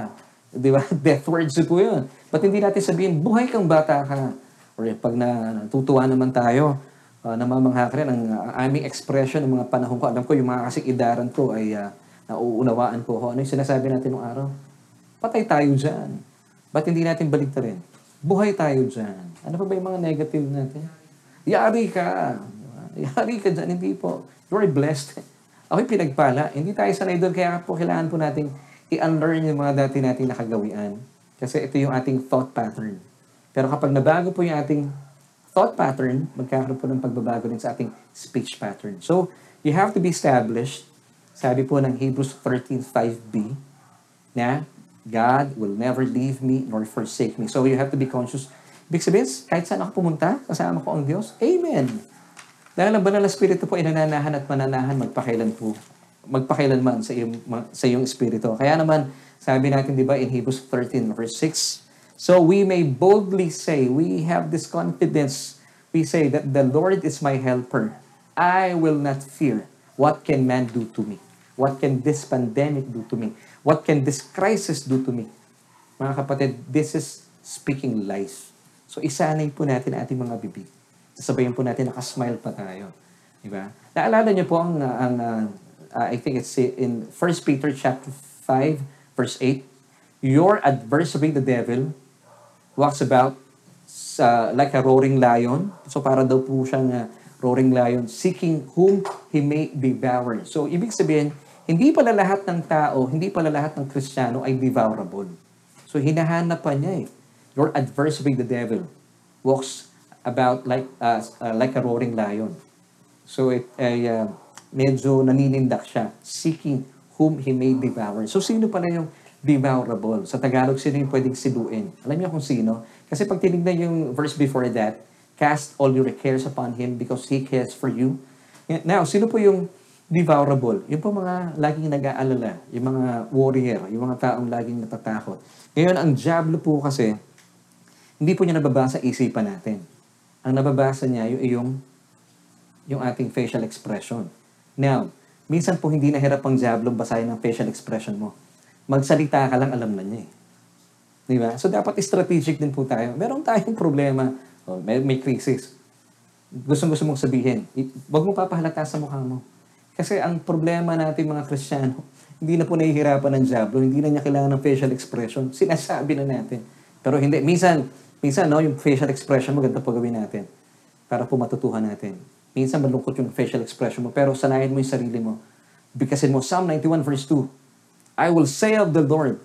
Di ba? Death words po yun. Ba't hindi natin sabihin, buhay kang bata ka? Or pag na, natutuwa naman tayo, uh, namamangha ka rin ang uh, aming expression ng mga panahon ko. Alam ko, yung mga kasing idaran ko ay uh, nauunawaan ko. Ano yung sinasabi natin nung araw? Patay tayo dyan. Ba't hindi natin baliktarin? Buhay tayo dyan. Ano pa ba yung mga negative natin? Yari ka. Yari ka dyan. Hindi po. You're blessed. Ako'y pinagpala. Hindi tayo sanay doon. Kaya po kailangan po nating i-unlearn yung mga dati nating nakagawian. Kasi ito yung ating thought pattern. Pero kapag nabago po yung ating thought pattern, magkakaroon po ng pagbabago din sa ating speech pattern. So, you have to be established. Sabi po ng Hebrews 13.5b na God will never leave me nor forsake me. So you have to be conscious. Ibig sabihin, kahit saan ako pumunta, kasama ko ang Diyos. Amen. Dahil ang banal na spirito po ay nananahan at mananahan magpakailan po. Magpakailan man sa iyong, sa iyong spirito. Kaya naman, sabi natin, di ba, in Hebrews 13 verse 6, So we may boldly say, we have this confidence, we say that the Lord is my helper. I will not fear. What can man do to me? What can this pandemic do to me? What can this crisis do to me? Mga kapatid, this is speaking lies. So isanay po natin ating mga bibig. Sasabayin po natin, nakasmile pa tayo. Di ba? Naalala niyo po ang, ang uh, uh, I think it's in 1 Peter chapter 5, verse 8, Your adversary, the devil, walks about uh, like a roaring lion. So para daw po siyang uh, roaring lion, seeking whom he may devour. So ibig sabihin, hindi pala lahat ng tao, hindi pala lahat ng Kristiyano ay devourable. So hinahanap pa niya eh. Your adversary, the devil, walks about like uh, uh, like a roaring lion. So it ay uh, medyo naninindak siya, seeking whom he may devour. So sino pala yung devourable? Sa Tagalog, sino yung pwedeng siluin? Alam niyo kung sino? Kasi pag tinignan yung verse before that, cast all your cares upon him because he cares for you. Now, sino po yung devourable. Yung po mga laging nag-aalala, yung mga warrior, yung mga taong laging natatakot. Ngayon, ang Diablo po kasi, hindi po niya nababasa isipan natin. Ang nababasa niya yung, yung, yung ating facial expression. Now, minsan po hindi nahirap ang Diablo basahin ang facial expression mo. Magsalita ka lang, alam na niya eh. Di ba? So, dapat strategic din po tayo. Meron tayong problema, oh, may, may crisis. Gusto-gusto mong sabihin, huwag mo papahalata sa mukha mo kasi ang problema natin mga Kristiyano, hindi na po nahihirapan ng Diablo, hindi na niya kailangan ng facial expression. Sinasabi na natin. Pero hindi, minsan, minsan no, yung facial expression mo, ganda po gawin natin para po matutuhan natin. Minsan malungkot yung facial expression mo, pero sanayin mo yung sarili mo. Bigkasin mo, Psalm 91 verse 2, I will say of the Lord,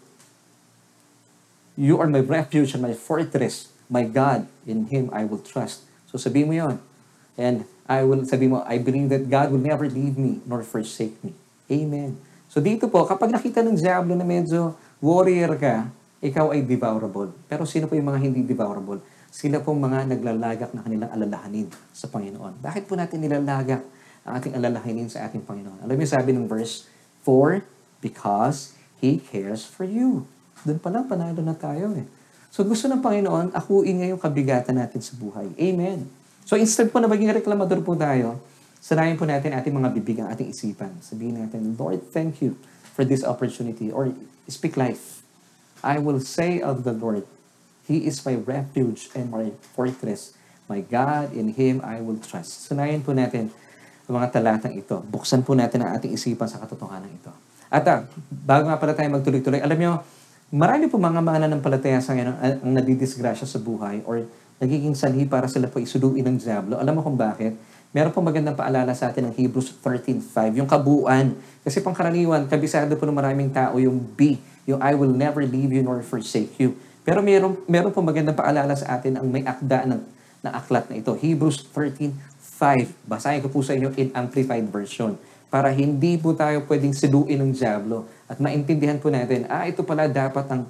You are my refuge and my fortress, my God, in Him I will trust. So sabihin mo yon. And I will, sabi mo, I believe that God will never leave me nor forsake me. Amen. So dito po, kapag nakita ng Diablo na medyo warrior ka, ikaw ay devourable. Pero sino po yung mga hindi devourable? Sila po mga naglalagak na kanilang alalahanin sa Panginoon. Bakit po natin nilalagak ang ating alalahanin sa ating Panginoon? Alam niyo sabi ng verse 4, Because He cares for you. Doon pa lang, panalo na tayo eh. So gusto ng Panginoon, akuin niya yung kabigatan natin sa buhay. Amen. So instead po na maging reklamador po tayo, sanayin po natin ating mga bibig ang ating isipan. Sabihin natin, Lord, thank you for this opportunity. Or speak life. I will say of the Lord, He is my refuge and my fortress. My God, in Him I will trust. Sanayin po natin ang mga talatang ito. Buksan po natin ang ating isipan sa katotohanan ito. At ah, bago nga pala tayo magtuloy-tuloy, alam nyo, marami po mga mananampalataya sa ngayon ang, nadidisgrasya sa buhay or nagiging sanhi para sila po isuduin ng Diablo. Alam mo kung bakit? Meron po magandang paalala sa atin ng Hebrews 13.5, yung kabuuan. Kasi pangkaraniwan, kabisado po ng maraming tao yung B, yung I will never leave you nor forsake you. Pero meron, meron po magandang paalala sa atin ang may akda ng, ng aklat na ito. Hebrews 13.5. Basahin ko po sa inyo in Amplified Version para hindi po tayo pwedeng siduin ng Diablo at maintindihan po natin, ah, ito pala dapat ang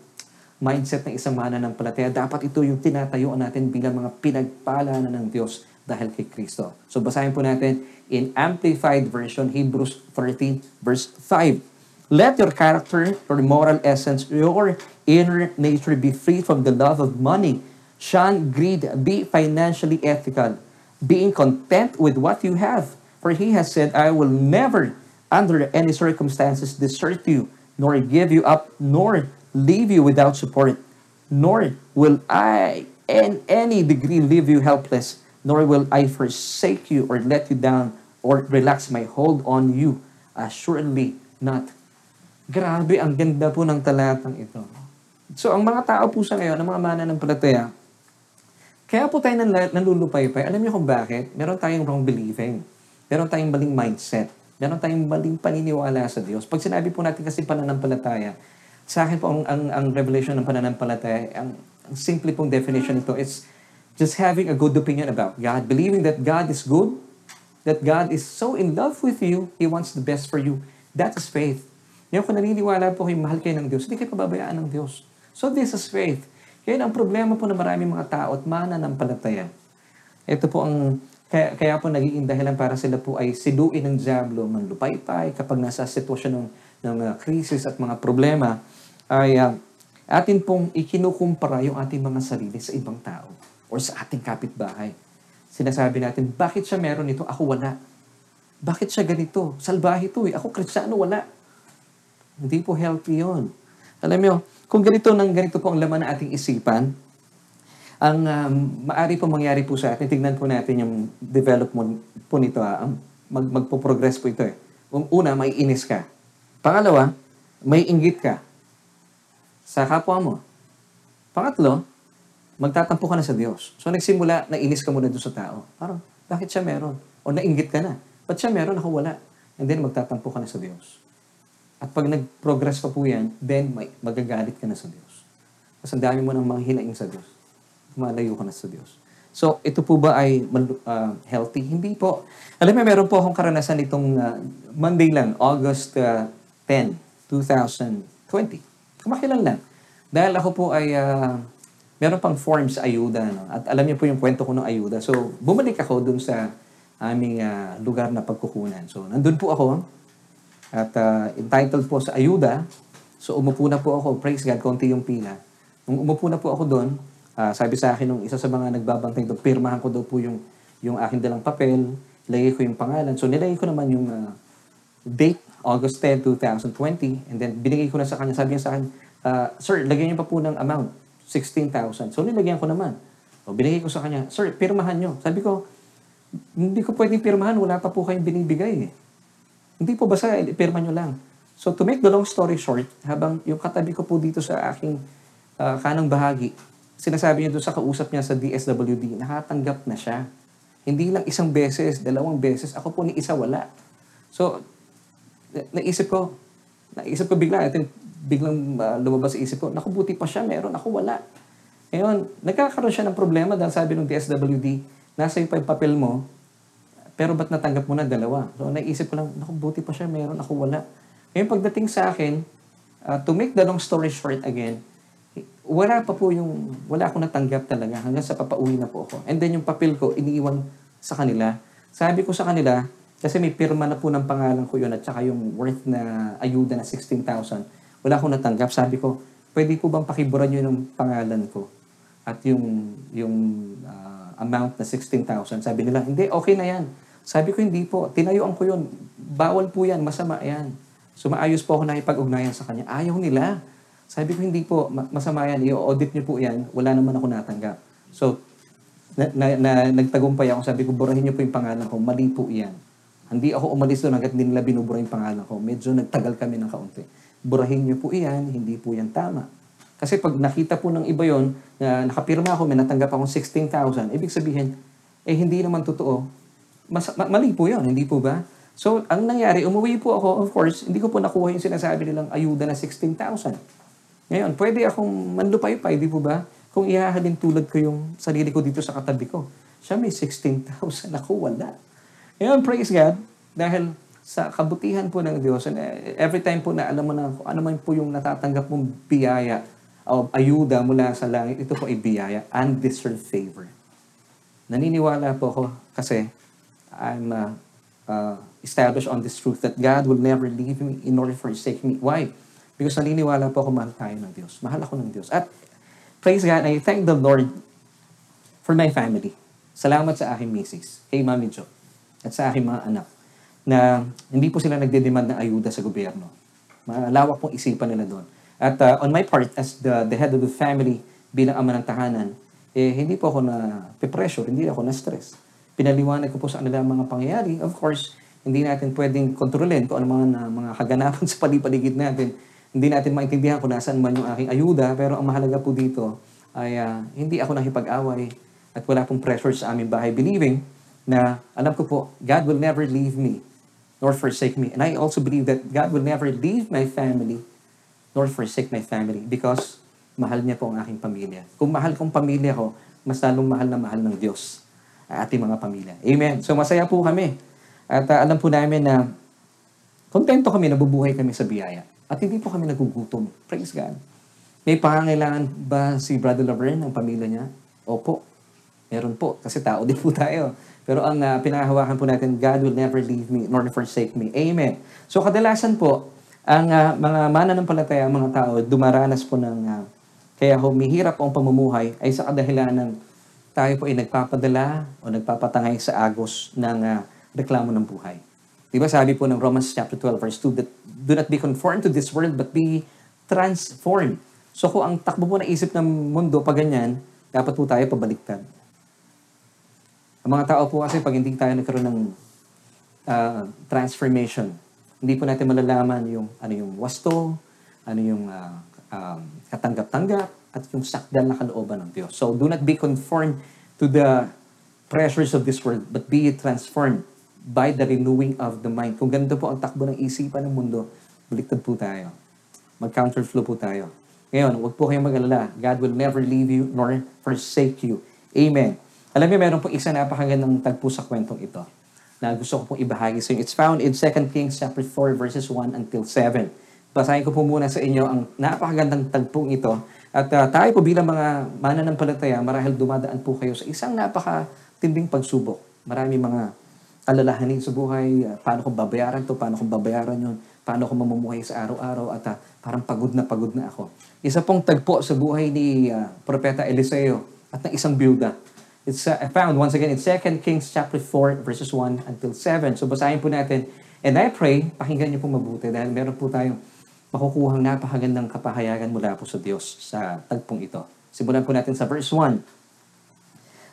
mindset ng isang mananampalataya. Dapat ito yung tinatayuan natin bilang mga pinagpala na ng Diyos dahil kay Kristo. So basahin po natin in Amplified Version, Hebrews 13, verse 5. Let your character, your moral essence, your inner nature be free from the love of money. Shun greed, be financially ethical, being content with what you have. For he has said, I will never, under any circumstances, desert you, nor give you up, nor leave you without support. Nor will I, in any degree, leave you helpless, nor will I forsake you or let you down or relax my hold on you. Assuredly not. Grabe, ang ganda po ng talatang ito. So, ang mga tao po sa ngayon, ang mga mananampalataya, kaya po tayo nanlulupay-pay. Alam niyo kung bakit? Meron tayong wrong believing. Meron tayong maling mindset. Meron tayong maling paniniwala sa Diyos. Pag sinabi po natin kasi pananampalataya, sa akin po ang, ang, ang revelation ng pananampalataya, ang, ang simple pong definition nito is just having a good opinion about God. Believing that God is good, that God is so in love with you, He wants the best for you. That is faith. Ngayon, kung naniniwala po kayo, mahal kayo ng Diyos, hindi kayo pababayaan ng Diyos. So this is faith. Kaya ang problema po ng maraming mga tao at mananampalataya. Ito po ang, kaya, kaya po nagiging dahilan para sila po ay siduin ng Diablo, manlupaypay kapag nasa sitwasyon ng, ng uh, krisis at mga problema, ay uh, atin pong ikinukumpara yung ating mga sarili sa ibang tao or sa ating kapitbahay. Sinasabi natin, bakit siya meron ito, ako wala? Bakit siya ganito? Salbahe ito eh. Ako kristyano, wala. Hindi po healthy yon. Alam mo, kung ganito nang ganito po ang laman ng ating isipan, ang um, maari po mangyari po sa atin, tignan po natin yung development po nito. Ang mag, magpo-progress po ito eh. Una, may inis ka. Pangalawa, may inggit ka sa kapwa mo. Pangatlo, magtatampo ka na sa Diyos. So nagsimula, nainis ka muna doon sa tao. Parang, bakit siya meron? O nainggit ka na. Ba't siya meron, ako wala? And then magtatampo ka na sa Diyos. At pag nag-progress pa po yan, then may, magagalit ka na sa Diyos. Kasi ang dami mo nang mga hinaing sa Diyos. Malayo ka na sa Diyos. So, ito po ba ay uh, healthy? Hindi po. Alam mo, meron po akong karanasan itong uh, Monday lang, August uh, 10, 2020. Kumakilan lang. Dahil ako po ay uh, meron pang forms ayuda. No? At alam niyo po yung kwento ko ng ayuda. So, bumalik ako dun sa aming uh, lugar na pagkukunan. So, nandun po ako at uh, entitled po sa ayuda. So, umupo na po ako. Praise God, konti yung pila. Nung umupo na po ako doon, uh, sabi sa akin nung isa sa mga nagbabantay doon, pirmahan ko daw po yung, yung aking dalang papel, lagay ko yung pangalan. So, nilagay ko naman yung uh, date, August 10, 2020. And then, binigay ko na sa kanya. Sabi niya sa akin, uh, Sir, lagyan niyo pa po ng amount, 16,000. So, nilagyan ko naman. So, binigay ko sa kanya, Sir, pirmahan niyo. Sabi ko, hindi ko pwedeng pirmahan, wala pa po kayong binibigay. Hindi po basta, pirma nyo lang. So to make the long story short, habang yung katabi ko po dito sa aking uh, kanang bahagi, sinasabi niya doon sa kausap niya sa DSWD, nakatanggap na siya. Hindi lang isang beses, dalawang beses, ako po ni isa wala. So, na- naisip ko, naisip ko bigla, ito biglang uh, lumabas sa isip ko, naku, buti pa siya, meron, ako wala. Ngayon, nagkakaroon siya ng problema dahil sabi ng DSWD, nasa yung papel mo, pero ba't natanggap mo na dalawa? So, naisip ko lang, naku, buti pa siya, meron, ako wala. Ngayon, pagdating sa akin, uh, to make the long story short again, wala pa po yung, wala akong natanggap talaga hanggang sa papauwi na po ako. And then yung papel ko, iniiwan sa kanila. Sabi ko sa kanila, kasi may pirma na po ng pangalan ko yun at saka yung worth na ayuda na 16,000. wala akong natanggap. Sabi ko, pwede po bang pakiburan nyo yung pangalan ko? At yung, yung ah, amount na 16,000. Sabi nila, hindi, okay na yan. Sabi ko, hindi po. Tinayuan ko yun. Bawal po yan. Masama yan. So maayos po ako nakipag-ugnayan sa kanya. Ayaw nila. Sabi ko, hindi po. Ma- Masama yan. I-audit niyo po yan. Wala naman ako natanggap. So, na, na, na, nagtagumpay ako. Sabi ko, burahin niyo po yung pangalan ko. Mali po yan. Hindi ako umalis doon hanggat hindi nila binubura yung pangalan ko. Medyo nagtagal kami ng kaunti. Burahin niyo po iyan. Hindi po yan tama. Kasi pag nakita po ng iba yon na nakapirma ako, may natanggap akong 16,000, ibig sabihin, eh hindi naman totoo. Mas, ma- mali po yun, hindi po ba? So, ang nangyari, umuwi po ako, of course, hindi ko po nakuha yung sinasabi nilang ayuda na 16,000. Ngayon, pwede akong manlupay-pay, di po ba? Kung ihahalin tulad ko yung sarili ko dito sa katabi ko. Siya may 16,000, ako wala. Ngayon, praise God, dahil sa kabutihan po ng Diyos, and eh, every time po na alam mo na ano man po yung natatanggap mong biyaya o ayuda mula sa langit, ito po ay biyaya, undeserved favor. Naniniwala po ako kasi I'm uh, uh, established on this truth that God will never leave me in order forsake me. Why? Because naniniwala po ako mahal tayo ng Diyos. Mahal ako ng Diyos. At praise God, I thank the Lord for my family. Salamat sa aking misis, kay Mami Jo, at sa aking mga anak, na hindi po sila nagde-demand ng ayuda sa gobyerno. Malawak pong isipan nila doon. At uh, on my part, as the, the head of the family, bilang ama ng tahanan, eh, hindi po ako na pressure, hindi ako na stress. Pinaliwanag ko po sa kanila mga pangyayari. Of course, hindi natin pwedeng kontrolin kung ano mga, mga kaganapan sa palipaligid natin. Hindi natin maintindihan kung nasaan man yung aking ayuda, pero ang mahalaga po dito ay uh, hindi ako nakipag-away at wala pong pressure sa aming bahay, believing na alam ko po, God will never leave me nor forsake me. And I also believe that God will never leave my family nor forsake my family because mahal niya po ang aking pamilya. Kung mahal kong pamilya ko, mas lalong mahal na mahal ng Diyos ang ating mga pamilya. Amen. So masaya po kami. At uh, alam po namin na kontento kami, nabubuhay kami sa biyaya. At hindi po kami nagugutom. Praise God. May pangangailangan ba si Brother Laverne ng pamilya niya? Opo. Meron po. Kasi tao din po tayo. Pero ang uh, pinahawakan po natin, God will never leave me nor forsake me. Amen. So kadalasan po, ang uh, mga mananampalataya, mga tao, dumaranas po ng uh, kaya humihirap ang pamumuhay ay sa kadahilanan tayo po ay nagpapadala o nagpapatangay sa agos ng uh, reklamo ng buhay. Di ba sabi po ng Romans chapter 12 verse 2 that do not be conformed to this world but be transformed. So kung ang takbo po ng isip ng mundo pa ganyan, dapat po tayo pabaliktad. Ang mga tao po kasi pag hindi tayo nagkaroon ng uh, transformation, hindi po natin malalaman yung ano yung wasto, ano yung uh, um, katanggap-tanggap, at yung sakdal na kalooban ng Diyos. So, do not be conformed to the pressures of this world, but be transformed by the renewing of the mind. Kung ganito po ang takbo ng isipan ng mundo, baliktad po tayo. Mag-counterflow po tayo. Ngayon, huwag po kayong mag-alala. God will never leave you nor forsake you. Amen. Alam niyo, meron po isa napakagandang tagpo sa kwentong ito na gusto ko pong ibahagi sa inyo. It's found in 2 Kings chapter 4 verses 1 until 7. Basahin ko po muna sa inyo ang napakagandang tagpong ito at uh, tayo po bilang mga mananampalataya, marahil dumadaan po kayo sa isang napakatinding pagsubok. Marami mga alalahanin sa buhay, uh, paano ko babayaran to, paano ko babayaran yon, paano ko mamumuhay sa araw-araw at uh, parang pagod na pagod na ako. Isa pong tagpo sa buhay ni uh, Propeta Eliseo at ng isang byuda. It's uh, found once again in 2 Kings chapter 4 verses 1 until 7. So basahin po natin. And I pray, pakinggan niyo po mabuti dahil meron po tayong makukuhang napakagandang kapahayagan mula po sa Diyos sa tagpong ito. Simulan po natin sa verse 1.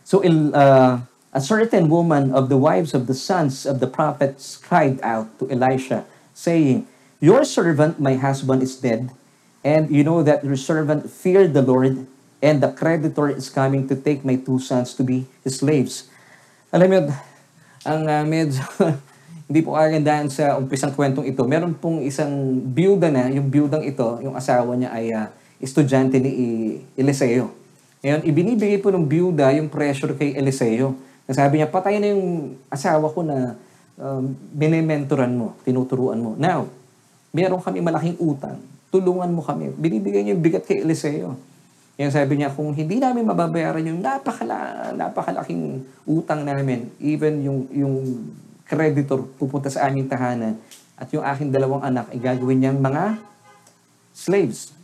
So, uh, a certain woman of the wives of the sons of the prophets cried out to Elisha, saying, Your servant, my husband, is dead, and you know that your servant feared the Lord, and the creditor is coming to take my two sons to be his slaves. Alam mo, ang uh, medyo hindi po kagandahan sa umpisang kwentong ito. Meron pong isang byuda na, yung byudang ito, yung asawa niya ay uh, estudyante ni Eliseo. Ngayon, ibinibigay po ng byuda yung pressure kay Eliseo. Nasabi niya, patay na yung asawa ko na um, binimentoran mo, tinuturuan mo. Now, meron kami malaking utang. Tulungan mo kami. Binibigay niya yung bigat kay Eliseo. Yan sabi niya, kung hindi namin mababayaran yung napakala, napakalaking utang namin, even yung, yung creditor pupunta sa aming tahanan at yung aking dalawang anak ay gagawin niyang mga slaves.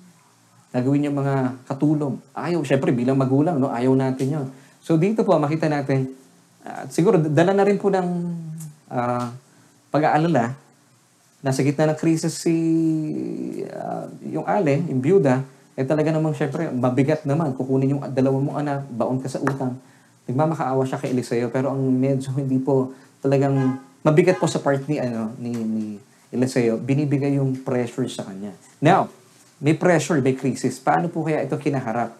Gagawin yung mga katulong. Ayaw, syempre bilang magulang, no, ayaw natin yon. So dito po, makita natin, at siguro dala na rin po ng ah, pag-aalala, nasa gitna ng krisis si ah, yung ale, yung byuda, eh talaga namang syempre, mabigat naman. Kukunin yung dalawang mong anak, baon ka sa utang. Nagmamakaawa siya kay Eliseo, pero ang medyo hindi po talagang mabigat po sa part ni, ano, ni, ni Eliseo, binibigay yung pressure sa kanya. Now, may pressure, may crisis. Paano po kaya ito kinaharap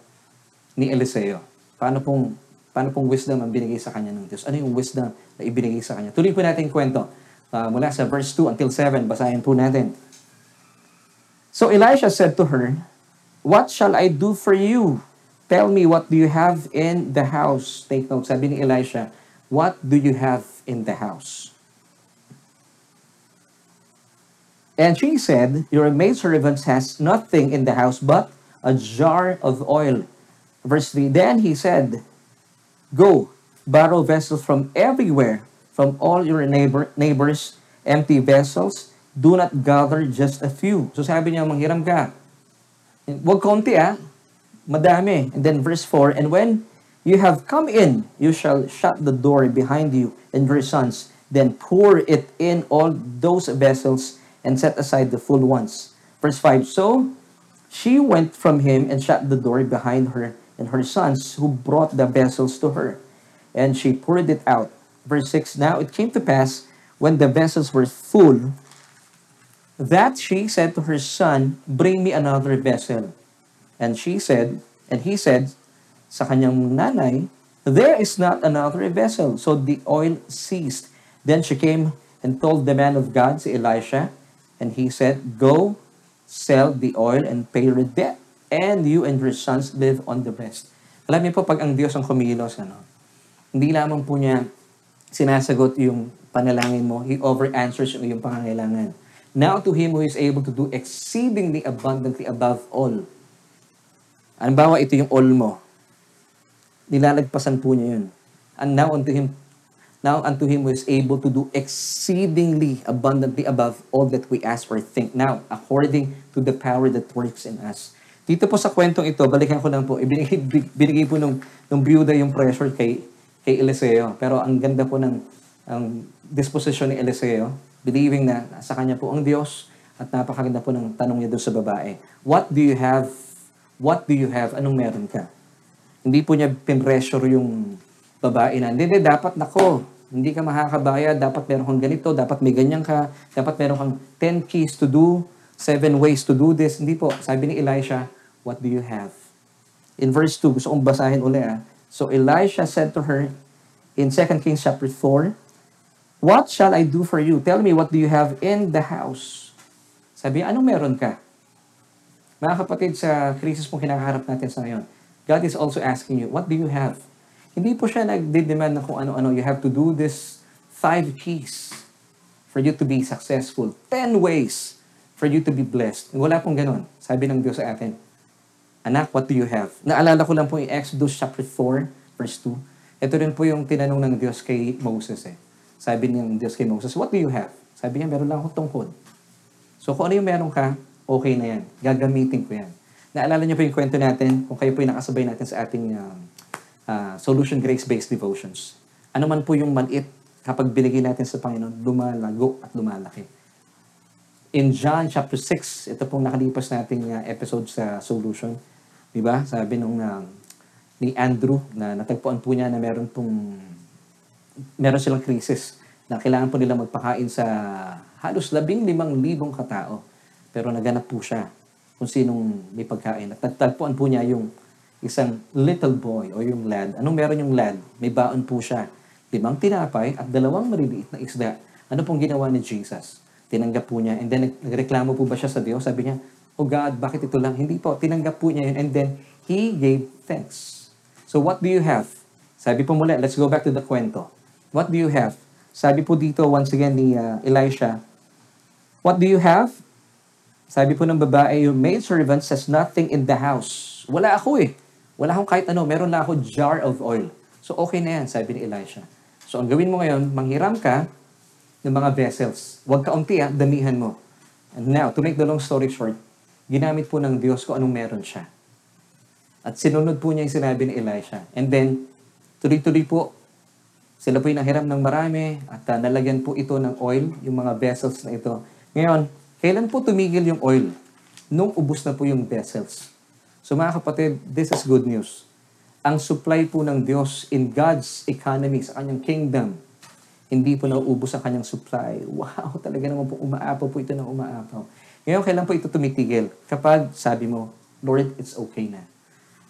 ni Eliseo? Paano pong, paano pong wisdom ang binigay sa kanya ng Diyos? Ano yung wisdom na ibinigay sa kanya? Tuloy po natin kwento. Ah, mula sa verse 2 until 7, basahin po natin. So Elisha said to her, What shall I do for you? Tell me what do you have in the house? Take note, sabi ni Elisha, What do you have in the house? And she said, Your maidservant has nothing in the house but a jar of oil. Verse 3 Then he said, Go, borrow vessels from everywhere, from all your neighbor, neighbors, empty vessels. Do not gather just a few. So sabi niya, manghiram ka. Huwag konti ah. Madami. And then verse 4, And when you have come in, you shall shut the door behind you and your sons. Then pour it in all those vessels and set aside the full ones. Verse 5, So she went from him and shut the door behind her and her sons, who brought the vessels to her. And she poured it out. Verse 6, Now it came to pass, when the vessels were full, that she said to her son, Bring me another vessel. And she said, and he said, sa kanyang nanay, There is not another vessel. So the oil ceased. Then she came and told the man of God, Elisha, and he said, Go, sell the oil and pay your debt, and you and your sons live on the rest. Alam niyo po, pag ang Diyos ang kumilos, ano, hindi lamang po niya sinasagot yung panalangin mo, He over-answers yung iyong pangangailangan. Now to Him who is able to do exceedingly abundantly above all. Halimbawa, ito yung all mo. Nilalagpasan po niya yun. And now unto Him, now unto Him who is able to do exceedingly abundantly above all that we ask or think. Now, according to the power that works in us. Dito po sa kwentong ito, balikan ko lang po, ibinigay, binigay po nung, nung byuda yung pressure kay, kay Eliseo. Pero ang ganda po ng ang disposition ni Eliseo, believing na sa kanya po ang Diyos at napakaganda po ng tanong niya doon sa babae. What do you have? What do you have? Anong meron ka? Hindi po niya pinressure yung babae na, hindi, dapat nako, hindi ka makakabayad, dapat meron kang ganito, dapat may ganyan ka, dapat meron kang 10 keys to do, 7 ways to do this. Hindi po. Sabi ni Elisha, what do you have? In verse 2, gusto kong basahin uli ah. So Elisha said to her in 2 Kings chapter 4, What shall I do for you? Tell me, what do you have in the house? Sabi anong meron ka? Mga kapatid, sa krisis pong kinakaharap natin sa ngayon, God is also asking you, what do you have? Hindi po siya nagde-demand na kung ano-ano. You have to do this five keys for you to be successful. Ten ways for you to be blessed. Wala pong ganun. Sabi ng Diyos sa atin, Anak, what do you have? Naalala ko lang po yung Exodus chapter 4, verse 2. Ito rin po yung tinanong ng Diyos kay Moses eh. Sabi ng Diyos kay Moses, what do you have? Sabi niya, meron lang akong tungkod. So kung ano yung meron ka, okay na yan. Gagamitin ko yan. Naalala niyo po yung kwento natin, kung kayo po yung nakasabay natin sa ating um, uh, Solution Grace-Based Devotions. Ano man po yung maliit, kapag binigay natin sa Panginoon, lumalago at lumalaki. In John chapter 6, ito pong nakalipas nating uh, episode sa Solution. Di ba? Sabi nung uh, ni Andrew na natagpuan po niya na meron pong meron silang krisis na kailangan po nila magpakain sa halos labing limang libong katao. Pero naganap po siya kung sinong may pagkain. At nagtagpuan po niya yung isang little boy o yung lad. Anong meron yung lad? May baon po siya. Limang tinapay at dalawang maliliit na isda. Ano pong ginawa ni Jesus? Tinanggap po niya. And then nagreklamo po ba siya sa Diyos? Sabi niya, Oh God, bakit ito lang? Hindi po. Tinanggap po niya yun. And then He gave thanks. So what do you have? Sabi po muli, let's go back to the kwento. What do you have? Sabi po dito once again ni uh, Elisha, What do you have? Sabi po ng babae, yung maid servant says nothing in the house. Wala ako eh. Wala akong kahit ano. Meron lang ako jar of oil. So okay na yan, sabi ni Elisha. So ang gawin mo ngayon, manghiram ka ng mga vessels. Huwag ka unti ah, damihan mo. And now, to make the long story short, ginamit po ng Diyos kung anong meron siya. At sinunod po niya yung sinabi ni Elisha. And then, tuloy-tuloy po, sila po yung nahiram ng marami at uh, nalagyan po ito ng oil, yung mga vessels na ito. Ngayon, kailan po tumigil yung oil? Nung ubus na po yung vessels. So mga kapatid, this is good news. Ang supply po ng Diyos in God's economy, sa kanyang kingdom, hindi po nauubos ang kanyang supply. Wow, talaga naman po umaapaw po ito ng umaapaw. Ngayon, kailan po ito tumitigil? Kapag sabi mo, Lord, it's okay na.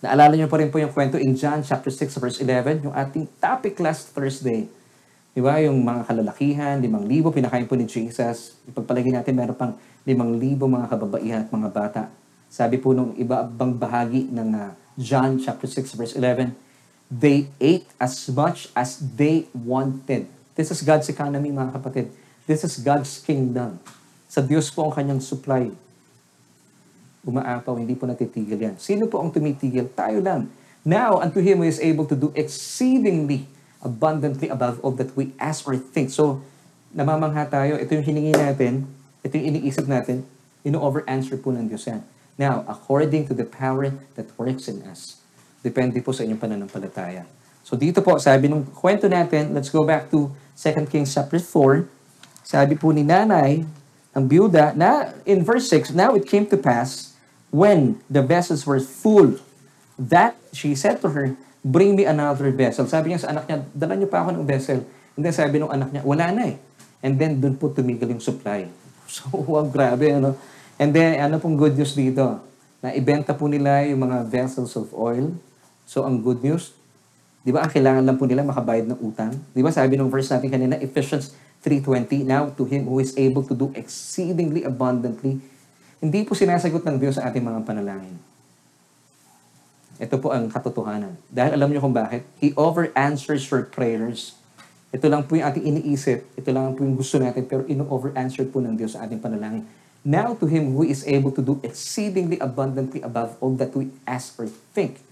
Naalala niyo pa rin po yung kwento in John chapter 6 verse 11, yung ating topic last Thursday. Di ba? Yung mga kalalakihan, limang libo, pinakain po ni Jesus. Ipagpalagay natin, meron pang limang libo mga kababaihan at mga bata. Sabi po nung iba bang bahagi ng uh, John chapter 6 verse 11, they ate as much as they wanted. This is God's economy, mga kapatid. This is God's kingdom. Sa Diyos po ang kanyang supply umaapaw, hindi po natitigil yan. Sino po ang tumitigil? Tayo lang. Now, unto Him who is able to do exceedingly abundantly above all that we ask or think. So, namamangha tayo. Ito yung hiningi natin. Ito yung iniisip natin. Ino-over-answer po ng Diyos yan. Now, according to the power that works in us. Depende po sa inyong pananampalataya. So, dito po, sabi nung kwento natin, let's go back to 2 Kings chapter 4. Sabi po ni nanay, ang byuda, na in verse 6, Now it came to pass, when the vessels were full, that she said to her, bring me another vessel. Sabi niya sa anak niya, dala niyo pa ako ng vessel. And then sabi ng anak niya, wala na eh. And then doon po tumigil yung supply. So, wow, grabe, ano. And then, ano pong good news dito? Na ibenta po nila yung mga vessels of oil. So, ang good news, di ba, ang kailangan lang po nila makabayad ng utang. Di ba, sabi ng verse natin kanina, Ephesians 3.20, Now to Him who is able to do exceedingly abundantly hindi po sinasagot ng Diyos sa ating mga panalangin. Ito po ang katotohanan. Dahil alam niyo kung bakit? He over-answers your prayers. Ito lang po yung ating iniisip. Ito lang po yung gusto natin. Pero ino-over-answer po ng Diyos sa ating panalangin. Now to Him who is able to do exceedingly abundantly above all that we ask or think.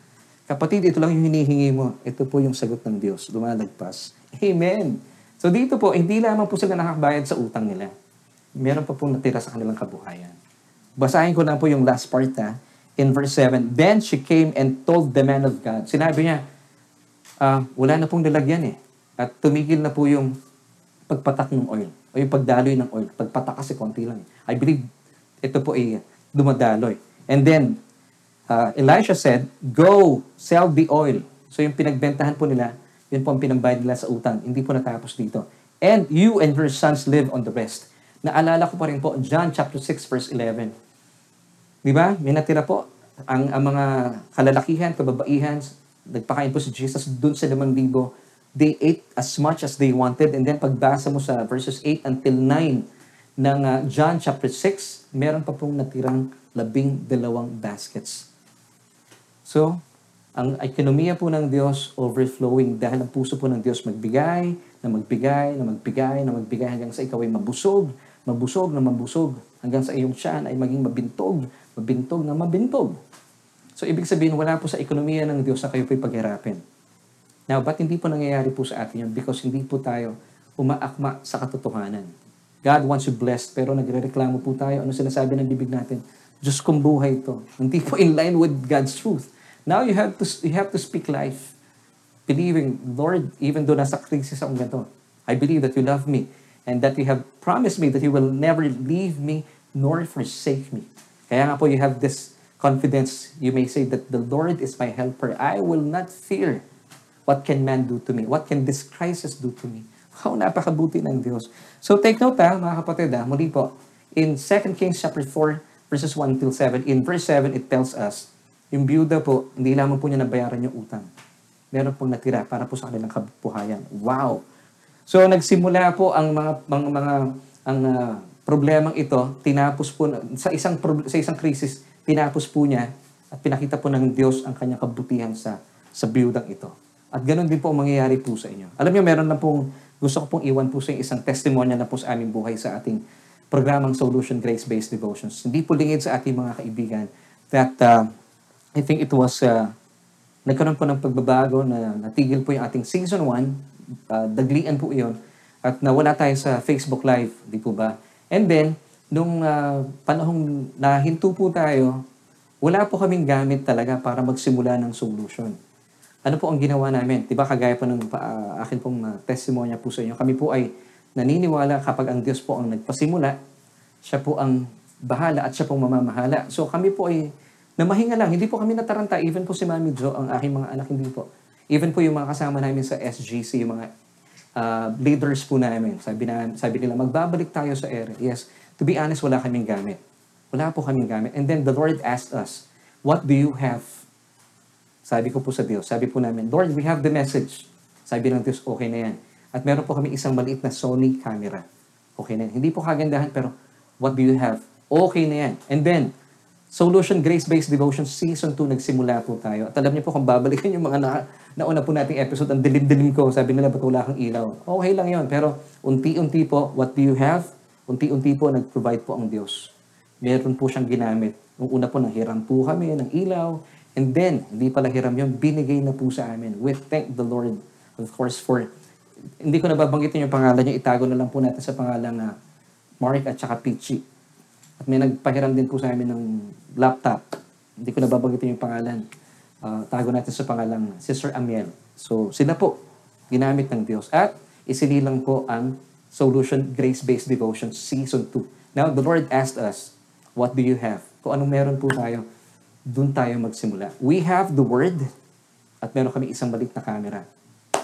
Kapatid, ito lang yung hinihingi mo. Ito po yung sagot ng Diyos. Lumalagpas. Amen. So dito po, hindi lamang po sila nakakabayad sa utang nila. Meron pa pong natira sa kanilang kabuhayan. Basahin ko lang po yung last part ha. In verse 7, Then she came and told the man of God. Sinabi niya, uh, wala na pong lalagyan eh. At tumigil na po yung pagpatak ng oil. O yung pagdaloy ng oil. Pagpatak kasi konti lang. I believe ito po ay dumadaloy. And then, uh, Elisha said, Go, sell the oil. So yung pinagbentahan po nila, yun po ang pinambayad nila sa utang. Hindi po natapos dito. And you and your sons live on the rest. Naalala ko pa rin po, John chapter 6 verse 11. Di ba? May natira po. Ang, ang mga kalalakihan, kababaihan, nagpakain po si Jesus dun sa limang libo. They ate as much as they wanted. And then pagbasa mo sa verses 8 until 9 ng uh, John chapter 6, meron pa pong natirang labing dalawang baskets. So, ang ekonomiya po ng Diyos overflowing dahil ang puso po ng Diyos magbigay, na magbigay, na magbigay, na magbigay hanggang sa ikaw ay mabusog, mabusog na mabusog, hanggang sa iyong tiyan ay maging mabintog, mabintog na mabintog. So, ibig sabihin, wala po sa ekonomiya ng Diyos na kayo po'y paghirapin. Now, ba't hindi po nangyayari po sa atin yun? Because hindi po tayo umaakma sa katotohanan. God wants you blessed, pero nagre-reklamo po tayo. Ano sinasabi ng bibig natin? Diyos kong buhay ito. Hindi po in line with God's truth. Now, you have to, you have to speak life. Believing, Lord, even though nasa krisis akong ganito, I believe that you love me and that you have promised me that you will never leave me nor forsake me. Kaya nga po, you have this confidence. You may say that the Lord is my helper. I will not fear. What can man do to me? What can this crisis do to me? Wow, napakabuti ng Diyos. So take note ha, mga kapatid ha, muli po, in 2 Kings chapter 4, verses 1 till 7, in verse 7, it tells us, yung byuda po, hindi lamang po niya nabayaran yung utang. Meron pong natira para po sa kanilang kabuhayan. Wow! So nagsimula po ang mga mga, mga ang uh, problemang ito, tinapos po, sa isang, sa isang krisis, tinapos po niya at pinakita po ng Diyos ang kanyang kabutihan sa, sa biyudang ito. At ganun din po ang mangyayari po sa inyo. Alam niyo, meron na pong, gusto ko pong iwan po sa isang testimonya na po sa aming buhay sa ating programang Solution Grace-Based Devotions. Hindi po lingid sa ating mga kaibigan that uh, I think it was, uh, nagkaroon po ng pagbabago na natigil po yung ating season 1, uh, daglian po iyon, at nawala tayo sa Facebook Live, di po ba? And then, nung ah, panahong nahinto po tayo, wala po kaming gamit talaga para magsimula ng solution. Ano po ang ginawa namin? Diba kagaya po ng ah, akin pong uh, testimonya po sa inyo, kami po ay naniniwala kapag ang Diyos po ang nagpasimula, siya po ang bahala at siya pong mamamahala. So kami po ay namahinga lang. Hindi po kami nataranta. Even po si Mami Jo, ang aking mga anak, hindi po. Even po yung mga kasama namin sa SGC, yung mga uh, leaders po namin. Sabi, na, sabi nila, magbabalik tayo sa ere. Yes, to be honest, wala kaming gamit. Wala po kaming gamit. And then the Lord asked us, what do you have? Sabi ko po sa Diyos, sabi po namin, Lord, we have the message. Sabi ng Diyos, okay na yan. At meron po kami isang maliit na Sony camera. Okay na yan. Hindi po kagandahan, pero what do you have? Okay na yan. And then, Solution Grace-Based Devotion Season 2, nagsimula po tayo. At alam niyo po kung babalikan yung mga na, nauna po nating episode, ang dilim-dilim ko, sabi nila, ba't wala kang ilaw? Okay lang yon Pero unti-unti po, what do you have? Unti-unti po, nag-provide po ang Diyos. Meron po siyang ginamit. Nung una po, nanghiram po kami ng ilaw. And then, hindi pala hiram yun, binigay na po sa amin. We thank the Lord, of course, for hindi ko nababanggitin yung pangalan niya, itago na lang po natin sa pangalan na Mark at saka Pichi. At may nagpahiram din po sa amin ng laptop. Hindi ko nababanggitin yung pangalan. Uh, tago natin sa pangalan Sister Amiel. So sila po, ginamit ng Diyos. At isinilang po ang Solution Grace-Based Devotion Season 2. Now, the Lord asked us, what do you have? Kung anong meron po tayo, dun tayo magsimula. We have the Word at meron kami isang balik na camera.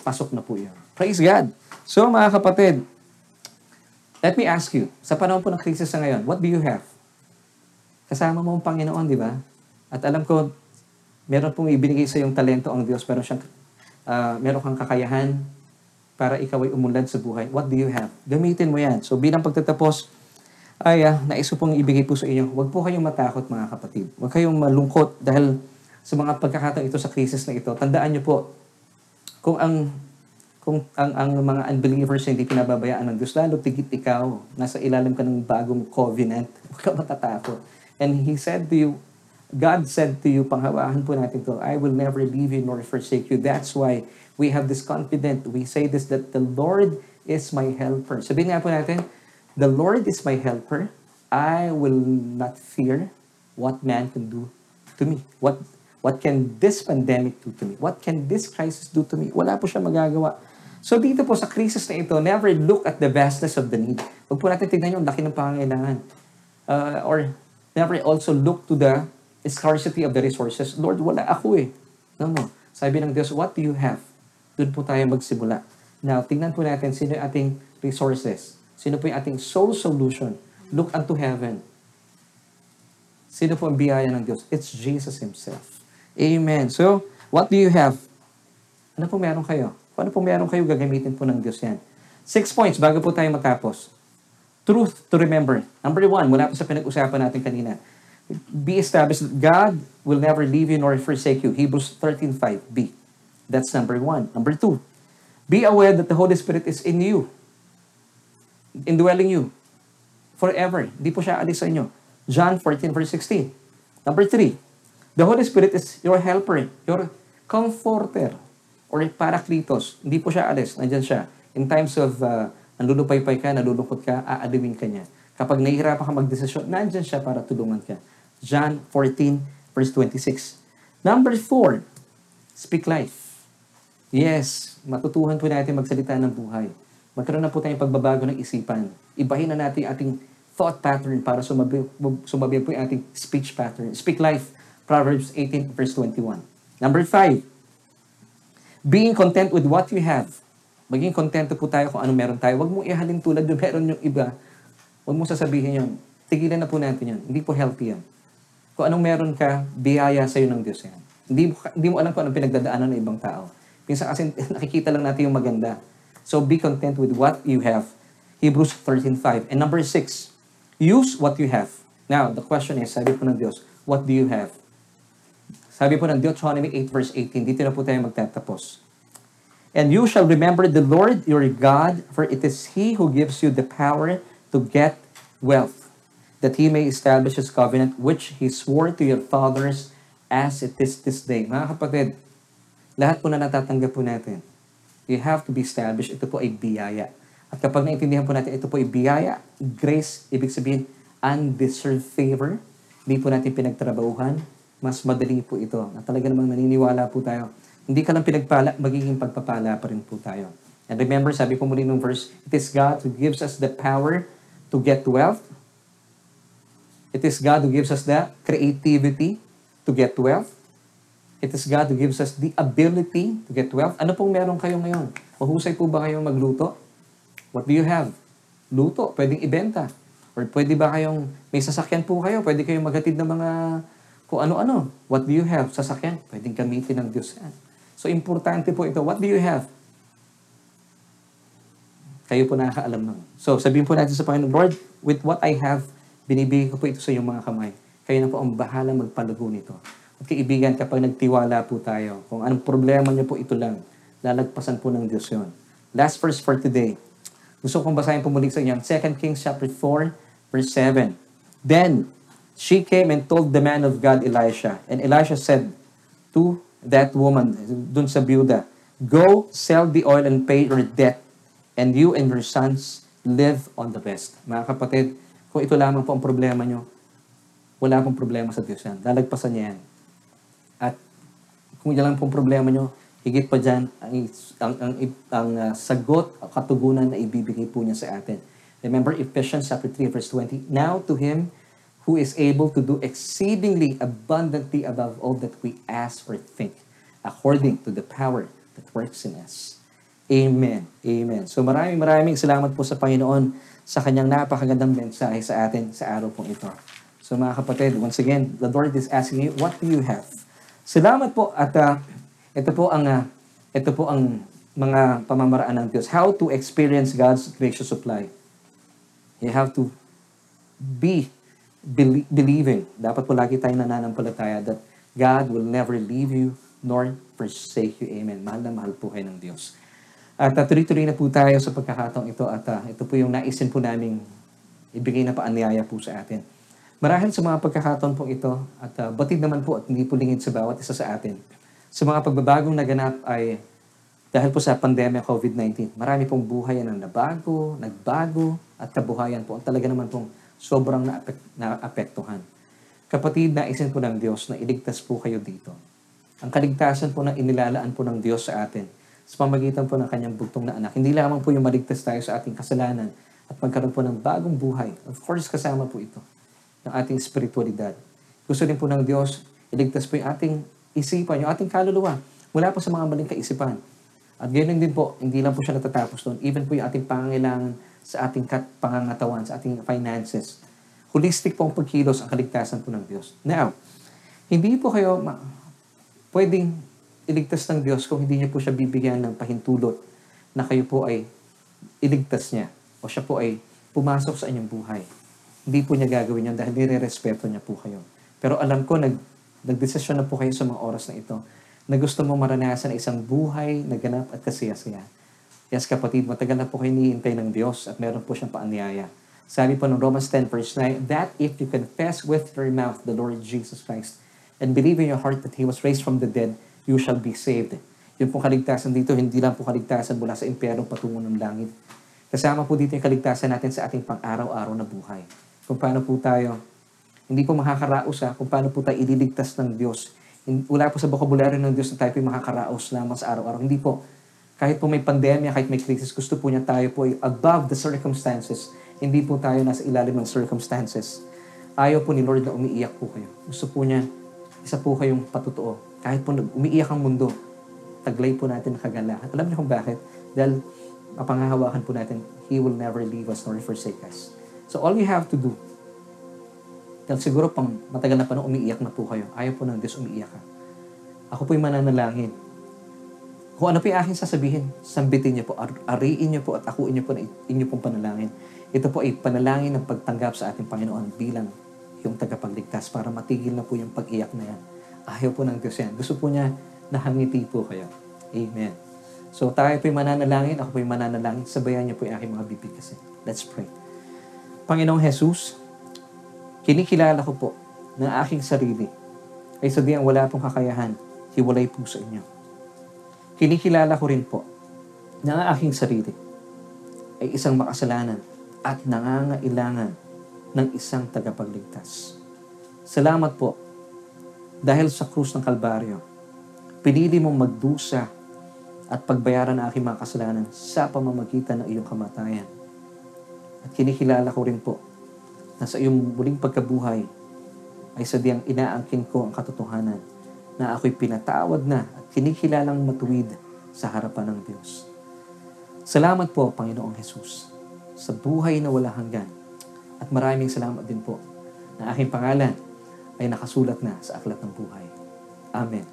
Pasok na po yun. Praise God! So mga kapatid, let me ask you, sa panahon po ng krisis sa ngayon, what do you have? Kasama mo ang Panginoon, di ba? At alam ko, meron pong ibinigay sa iyong talento ang Diyos, meron siyang, uh, meron kang kakayahan para ikaw ay umunlad sa buhay. What do you have? Gamitin mo yan. So bilang pagtatapos, ay uh, nais ko pong ibigay po sa inyo, huwag po kayong matakot mga kapatid. Huwag kayong malungkot dahil sa mga pagkakataon ito sa krisis na ito. Tandaan niyo po, kung ang kung ang, ang mga unbelievers hindi pinababayaan ng Diyos, lalo tigit ikaw, nasa ilalim ka ng bagong covenant, huwag ka matatakot. And He said to you, God said to you, panghawahan po natin to, I will never leave you nor forsake you. That's why we have this confident, we say this, that the Lord is my helper. Sabihin nga po natin, the Lord is my helper. I will not fear what man can do to me. What What can this pandemic do to me? What can this crisis do to me? Wala po siya magagawa. So dito po sa crisis na ito, never look at the vastness of the need. Huwag po natin tignan yung laki ng pangangailangan. Uh, or never also look to the scarcity of the resources. Lord, wala ako eh. No, no. Sabi ng Diyos, what do you have? Doon po tayo magsimula. Now, tingnan po natin sino yung ating resources. Sino po yung ating soul solution. Look unto heaven. Sino po ang biyaya ng Diyos? It's Jesus Himself. Amen. So, what do you have? Ano po meron kayo? Kung ano po meron kayo, gagamitin po ng Diyos yan. Six points bago po tayo matapos. Truth to remember. Number one, mula po sa pinag-usapan natin kanina. Be established that God will never leave you nor forsake you. Hebrews 13.5b. That's number one. Number two, be aware that the Holy Spirit is in you. Indwelling you. Forever. Hindi po siya alis sa inyo. John 14 verse 16. Number three, The Holy Spirit is your helper, your comforter, or parakletos. Hindi po siya alis, nandyan siya. In times of uh, nalulupay-pay ka, nalulungkot ka, aaliwin ka niya. Kapag nahihirapan ka magdesisyon, nandyan siya para tulungan ka. John 14, verse 26. Number 4, speak life. Yes, matutuhan po natin magsalita ng buhay. Magkaroon na po tayong pagbabago ng isipan. Ibahin na natin ating thought pattern para sumabi, sumabi po yung ating speech pattern. Speak life Proverbs 18 verse 21. Number 5, being content with what you have. Maging kontento po tayo kung ano meron tayo. Huwag mong ihalin tulad yung meron yung iba. Huwag mong sasabihin yun. Tigilan na po natin yun. Hindi po healthy yan. Kung anong meron ka, biyaya sa iyo ng Diyos yan. Hindi, hindi mo alam kung anong pinagdadaanan ng ibang tao. Minsan kasi nakikita lang natin yung maganda. So be content with what you have. Hebrews 13.5. And number 6, use what you have. Now, the question is, sabi po ng Diyos, what do you have? Sabi po ng Deuteronomy 8 verse 18, dito na po tayo magtatapos. And you shall remember the Lord your God, for it is He who gives you the power to get wealth, that He may establish His covenant, which He swore to your fathers as it is this day. Mga kapatid, lahat po na natatanggap po natin, you have to be established. Ito po ay biyaya. At kapag naintindihan po natin, ito po ay biyaya, grace, ibig sabihin, undeserved favor, hindi po natin pinagtrabahuhan, mas madali po ito. Na talaga namang naniniwala po tayo. Hindi ka lang pinagpala, magiging pagpapala pa rin po tayo. And remember, sabi po muli ng verse, It is God who gives us the power to get wealth. It is God who gives us the creativity to get wealth. It is God who gives us the ability to get wealth. Ano pong meron kayo ngayon? Mahusay po ba kayong magluto? What do you have? Luto, pwedeng ibenta. Or pwede ba kayong, may sasakyan po kayo, pwede kayong maghatid ng mga kung ano-ano. What do you have? Sasakyan, pwedeng gamitin ng Diyos yan. So, importante po ito. What do you have? Kayo po nakakaalam nun. So, sabihin po natin sa Panginoon, Lord, with what I have, binibigay ko po ito sa iyong mga kamay. Kayo na po ang bahala magpalago nito. At kaibigan, kapag nagtiwala po tayo, kung anong problema niyo po ito lang, lalagpasan po ng Diyos yon. Last verse for today. Gusto kong basahin po muli sa inyo, 2 Kings chapter 4, verse 7. Then, she came and told the man of God, Elisha. And Elisha said to that woman, dun sa byuda, Go, sell the oil and pay your debt, and you and your sons live on the best. Mga kapatid, kung ito lamang po ang problema nyo, wala pong problema sa Diyos yan. Lalagpasan niya yan. At kung yan lang pong problema nyo, higit pa dyan, ang, ang, ang, ang uh, sagot, katugunan na ibibigay po niya sa atin. Remember Ephesians chapter 3 verse 20, Now to Him who is able to do exceedingly abundantly above all that we ask or think, according to the power that works in us. Amen. Amen. So maraming maraming salamat po sa Panginoon sa kanyang napakagandang mensahe sa atin sa araw pong ito. So mga kapatid, once again, the Lord is asking you, what do you have? Salamat po at uh, ito po ang uh, ito po ang mga pamamaraan ng Diyos. How to experience God's gracious supply. You have to be belie- believing. Dapat po lagi tayong nananampalataya that God will never leave you nor forsake you. Amen. Mahal na mahal po kayo ng Diyos. At uh, tuloy-tuloy na po tayo sa pagkakataong ito at uh, ito po yung naisin po namin ibigay na paanyaya po sa atin. Marahil sa mga pagkakataon po ito at uh, batid naman po at hindi po lingid sa bawat isa sa atin. Sa mga pagbabagong naganap ay dahil po sa pandemya COVID-19, marami pong buhay ang nabago, nagbago at kabuhayan po ang talaga naman pong sobrang naapek- naapektuhan. Kapatid, naisin po ng Diyos na iligtas po kayo dito. Ang kaligtasan po na inilalaan po ng Diyos sa atin sa pamagitan po ng kanyang bugtong na anak. Hindi lamang po yung maligtas tayo sa ating kasalanan at magkaroon po ng bagong buhay. Of course, kasama po ito ng ating spiritualidad. Gusto din po ng Diyos, iligtas po yung ating isipan, yung ating kaluluwa, mula po sa mga maling kaisipan. At ganoon din po, hindi lang po siya natatapos doon. Even po yung ating pangangailangan sa ating kat pangangatawan, sa ating finances. Holistic po ang pagkilos ang kaligtasan po ng Diyos. Now, hindi po kayo ma- pwedeng iligtas ng Diyos kung hindi niyo po siya bibigyan ng pahintulot na kayo po ay iligtas niya o siya po ay pumasok sa inyong buhay. Hindi po niya gagawin yan dahil nire-respeto niya po kayo. Pero alam ko, nag, nagdesisyon na po kayo sa mga oras na ito na gusto mo maranasan isang buhay na ganap at kasiyasiya. Yes, kapatid, matagal na po kayo nihintay ng Diyos at meron po siyang paanyaya. Sabi po ng Romans 10 verse 9, that if you confess with your mouth the Lord Jesus Christ and believe in your heart that He was raised from the dead, you shall be saved. Yung pong kaligtasan dito, hindi lang po kaligtasan mula sa impyerno patungo ng langit. Kasama po dito yung kaligtasan natin sa ating pang-araw-araw na buhay. Kung paano po tayo, hindi po makakaraos ha, kung paano po tayo ililigtas ng Diyos. Wala po sa vocabulary ng Diyos na tayo po makakaraos lamang sa araw-araw. Hindi po. Kahit po may pandemya, kahit may crisis, gusto po niya tayo po ay above the circumstances. Hindi po tayo nasa ilalim ng circumstances. Ayaw po ni Lord na umiiyak po kayo. Gusto po niya, isa po kayong patutuo. Kahit po umiiyak ang mundo, taglay po natin kagalakan. Alam niyo kung bakit? Dahil mapangahawakan po natin, He will never leave us nor forsake us. So all you have to do, dahil siguro pang matagal na pa nung umiiyak na po kayo, ayaw po ng Diyos umiiyak ka. Ako po yung mananalangin. Kung ano po yung aking sasabihin, sambitin niyo po, ar- ariin niyo po at akuin niyo po na inyo pong panalangin. Ito po ay panalangin ng pagtanggap sa ating Panginoon bilang yung tagapagligtas para matigil na po yung pag-iyak na yan. Ayaw po ng Diyos yan. Gusto po niya nahangiti po kayo. Amen. So tayo po yung mananalangin, ako po yung mananalangin. Sabayan niyo po yung aking mga bibig kasi. Let's pray. Panginoong Jesus, kinikilala ko po ng aking sarili ay sabihan wala pong kakayahan, hiwalay po sa inyo. Kinikilala ko rin po na ang aking sarili ay isang makasalanan at nangangailangan ng isang tagapagligtas. Salamat po dahil sa krus ng Kalbaryo, pinili mong magdusa at pagbayaran ang aking mga kasalanan sa pamamagitan ng iyong kamatayan. At kinikilala ko rin po na sa iyong muling pagkabuhay ay sadyang inaangkin ko ang katotohanan na ako'y pinatawad na at kinikilalang matuwid sa harapan ng Diyos. Salamat po, Panginoong Jesus, sa buhay na wala hanggan. At maraming salamat din po na aking pangalan ay nakasulat na sa aklat ng buhay. Amen.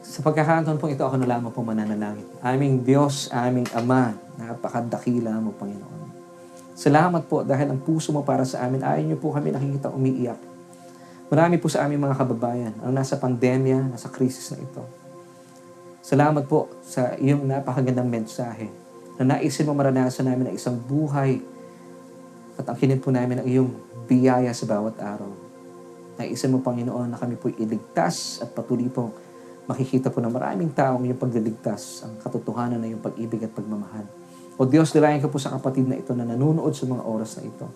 Sa pagkakataon pong ito, ako na lamang po mananalangin. Aming Diyos, aming Ama, napakadakila mo, Panginoon. Salamat po dahil ang puso mo para sa amin, ayaw niyo po kami nakikita umiiyak. Marami po sa aming mga kababayan ang nasa pandemya, nasa krisis na ito. Salamat po sa iyong napakagandang mensahe na naisin mo maranasan namin ang isang buhay at angkinin po namin ang iyong biyaya sa bawat araw. Naisin mo, Panginoon, na kami po'y iligtas at patuloy pong makikita po ng maraming tao ang iyong pagliligtas, ang katotohanan ng iyong pag-ibig at pagmamahal. O Diyos, nilayan ka po sa kapatid na ito na nanunood sa mga oras na ito.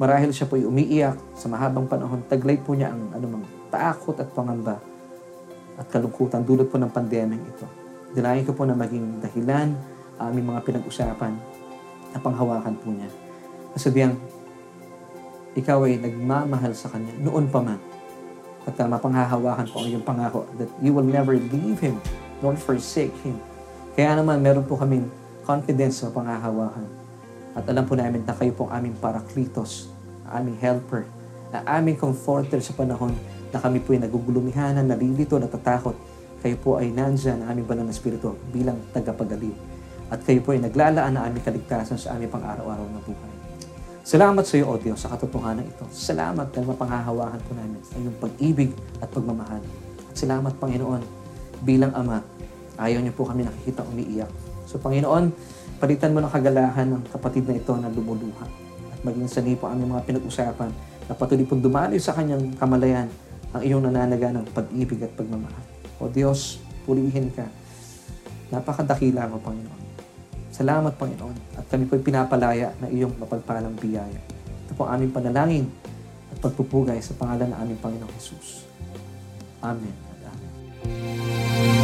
Marahil siya po'y umiiyak sa mahabang panahon, taglay po niya ang anumang takot at pangamba at kalungkutan dulot po ng pandemyang ito. Dinayan ko po na maging dahilan aming mga pinag-usapan na panghawakan po niya. Kasabihan, ikaw ay nagmamahal sa Kanya noon pa man. At uh, mapanghahawakan po ang iyong pangako that you will never leave Him nor forsake Him. Kaya naman meron po kaming confidence sa panghahawakan. At alam po namin na kayo po ang aming paraklitos, aming helper, na aming comforter sa panahon na kami po ay nagugulumihanan, nalilito, natatakot. Kayo po ay nandyan na aming banal na spirito bilang tagapagaliw. At kayo po ay naglalaan na aming kaligtasan sa aming pang-araw-araw na buhay. Salamat sa iyo, O Diyos, sa katotohanan ito. Salamat dahil mapanghahawakan po namin ang iyong pag-ibig at pagmamahal. At salamat, Panginoon, bilang Ama, ayaw niyo po kami nakikita umiiyak. So, Panginoon, palitan mo ng kagalahan ng kapatid na ito na lumuluha. At maging sanay po aming mga pinag-usapan na patuloy pong dumaloy sa kanyang kamalayan ang iyong nananaga ng pag-ibig at pagmamahal. O Diyos, purihin ka. Napakadakila mo, Panginoon. Salamat, Panginoon. At kami po'y pinapalaya na iyong mapagpalang biyaya. Ito po aming panalangin at pagpupugay sa pangalan ng aming Panginoong Jesus. Amen Amen.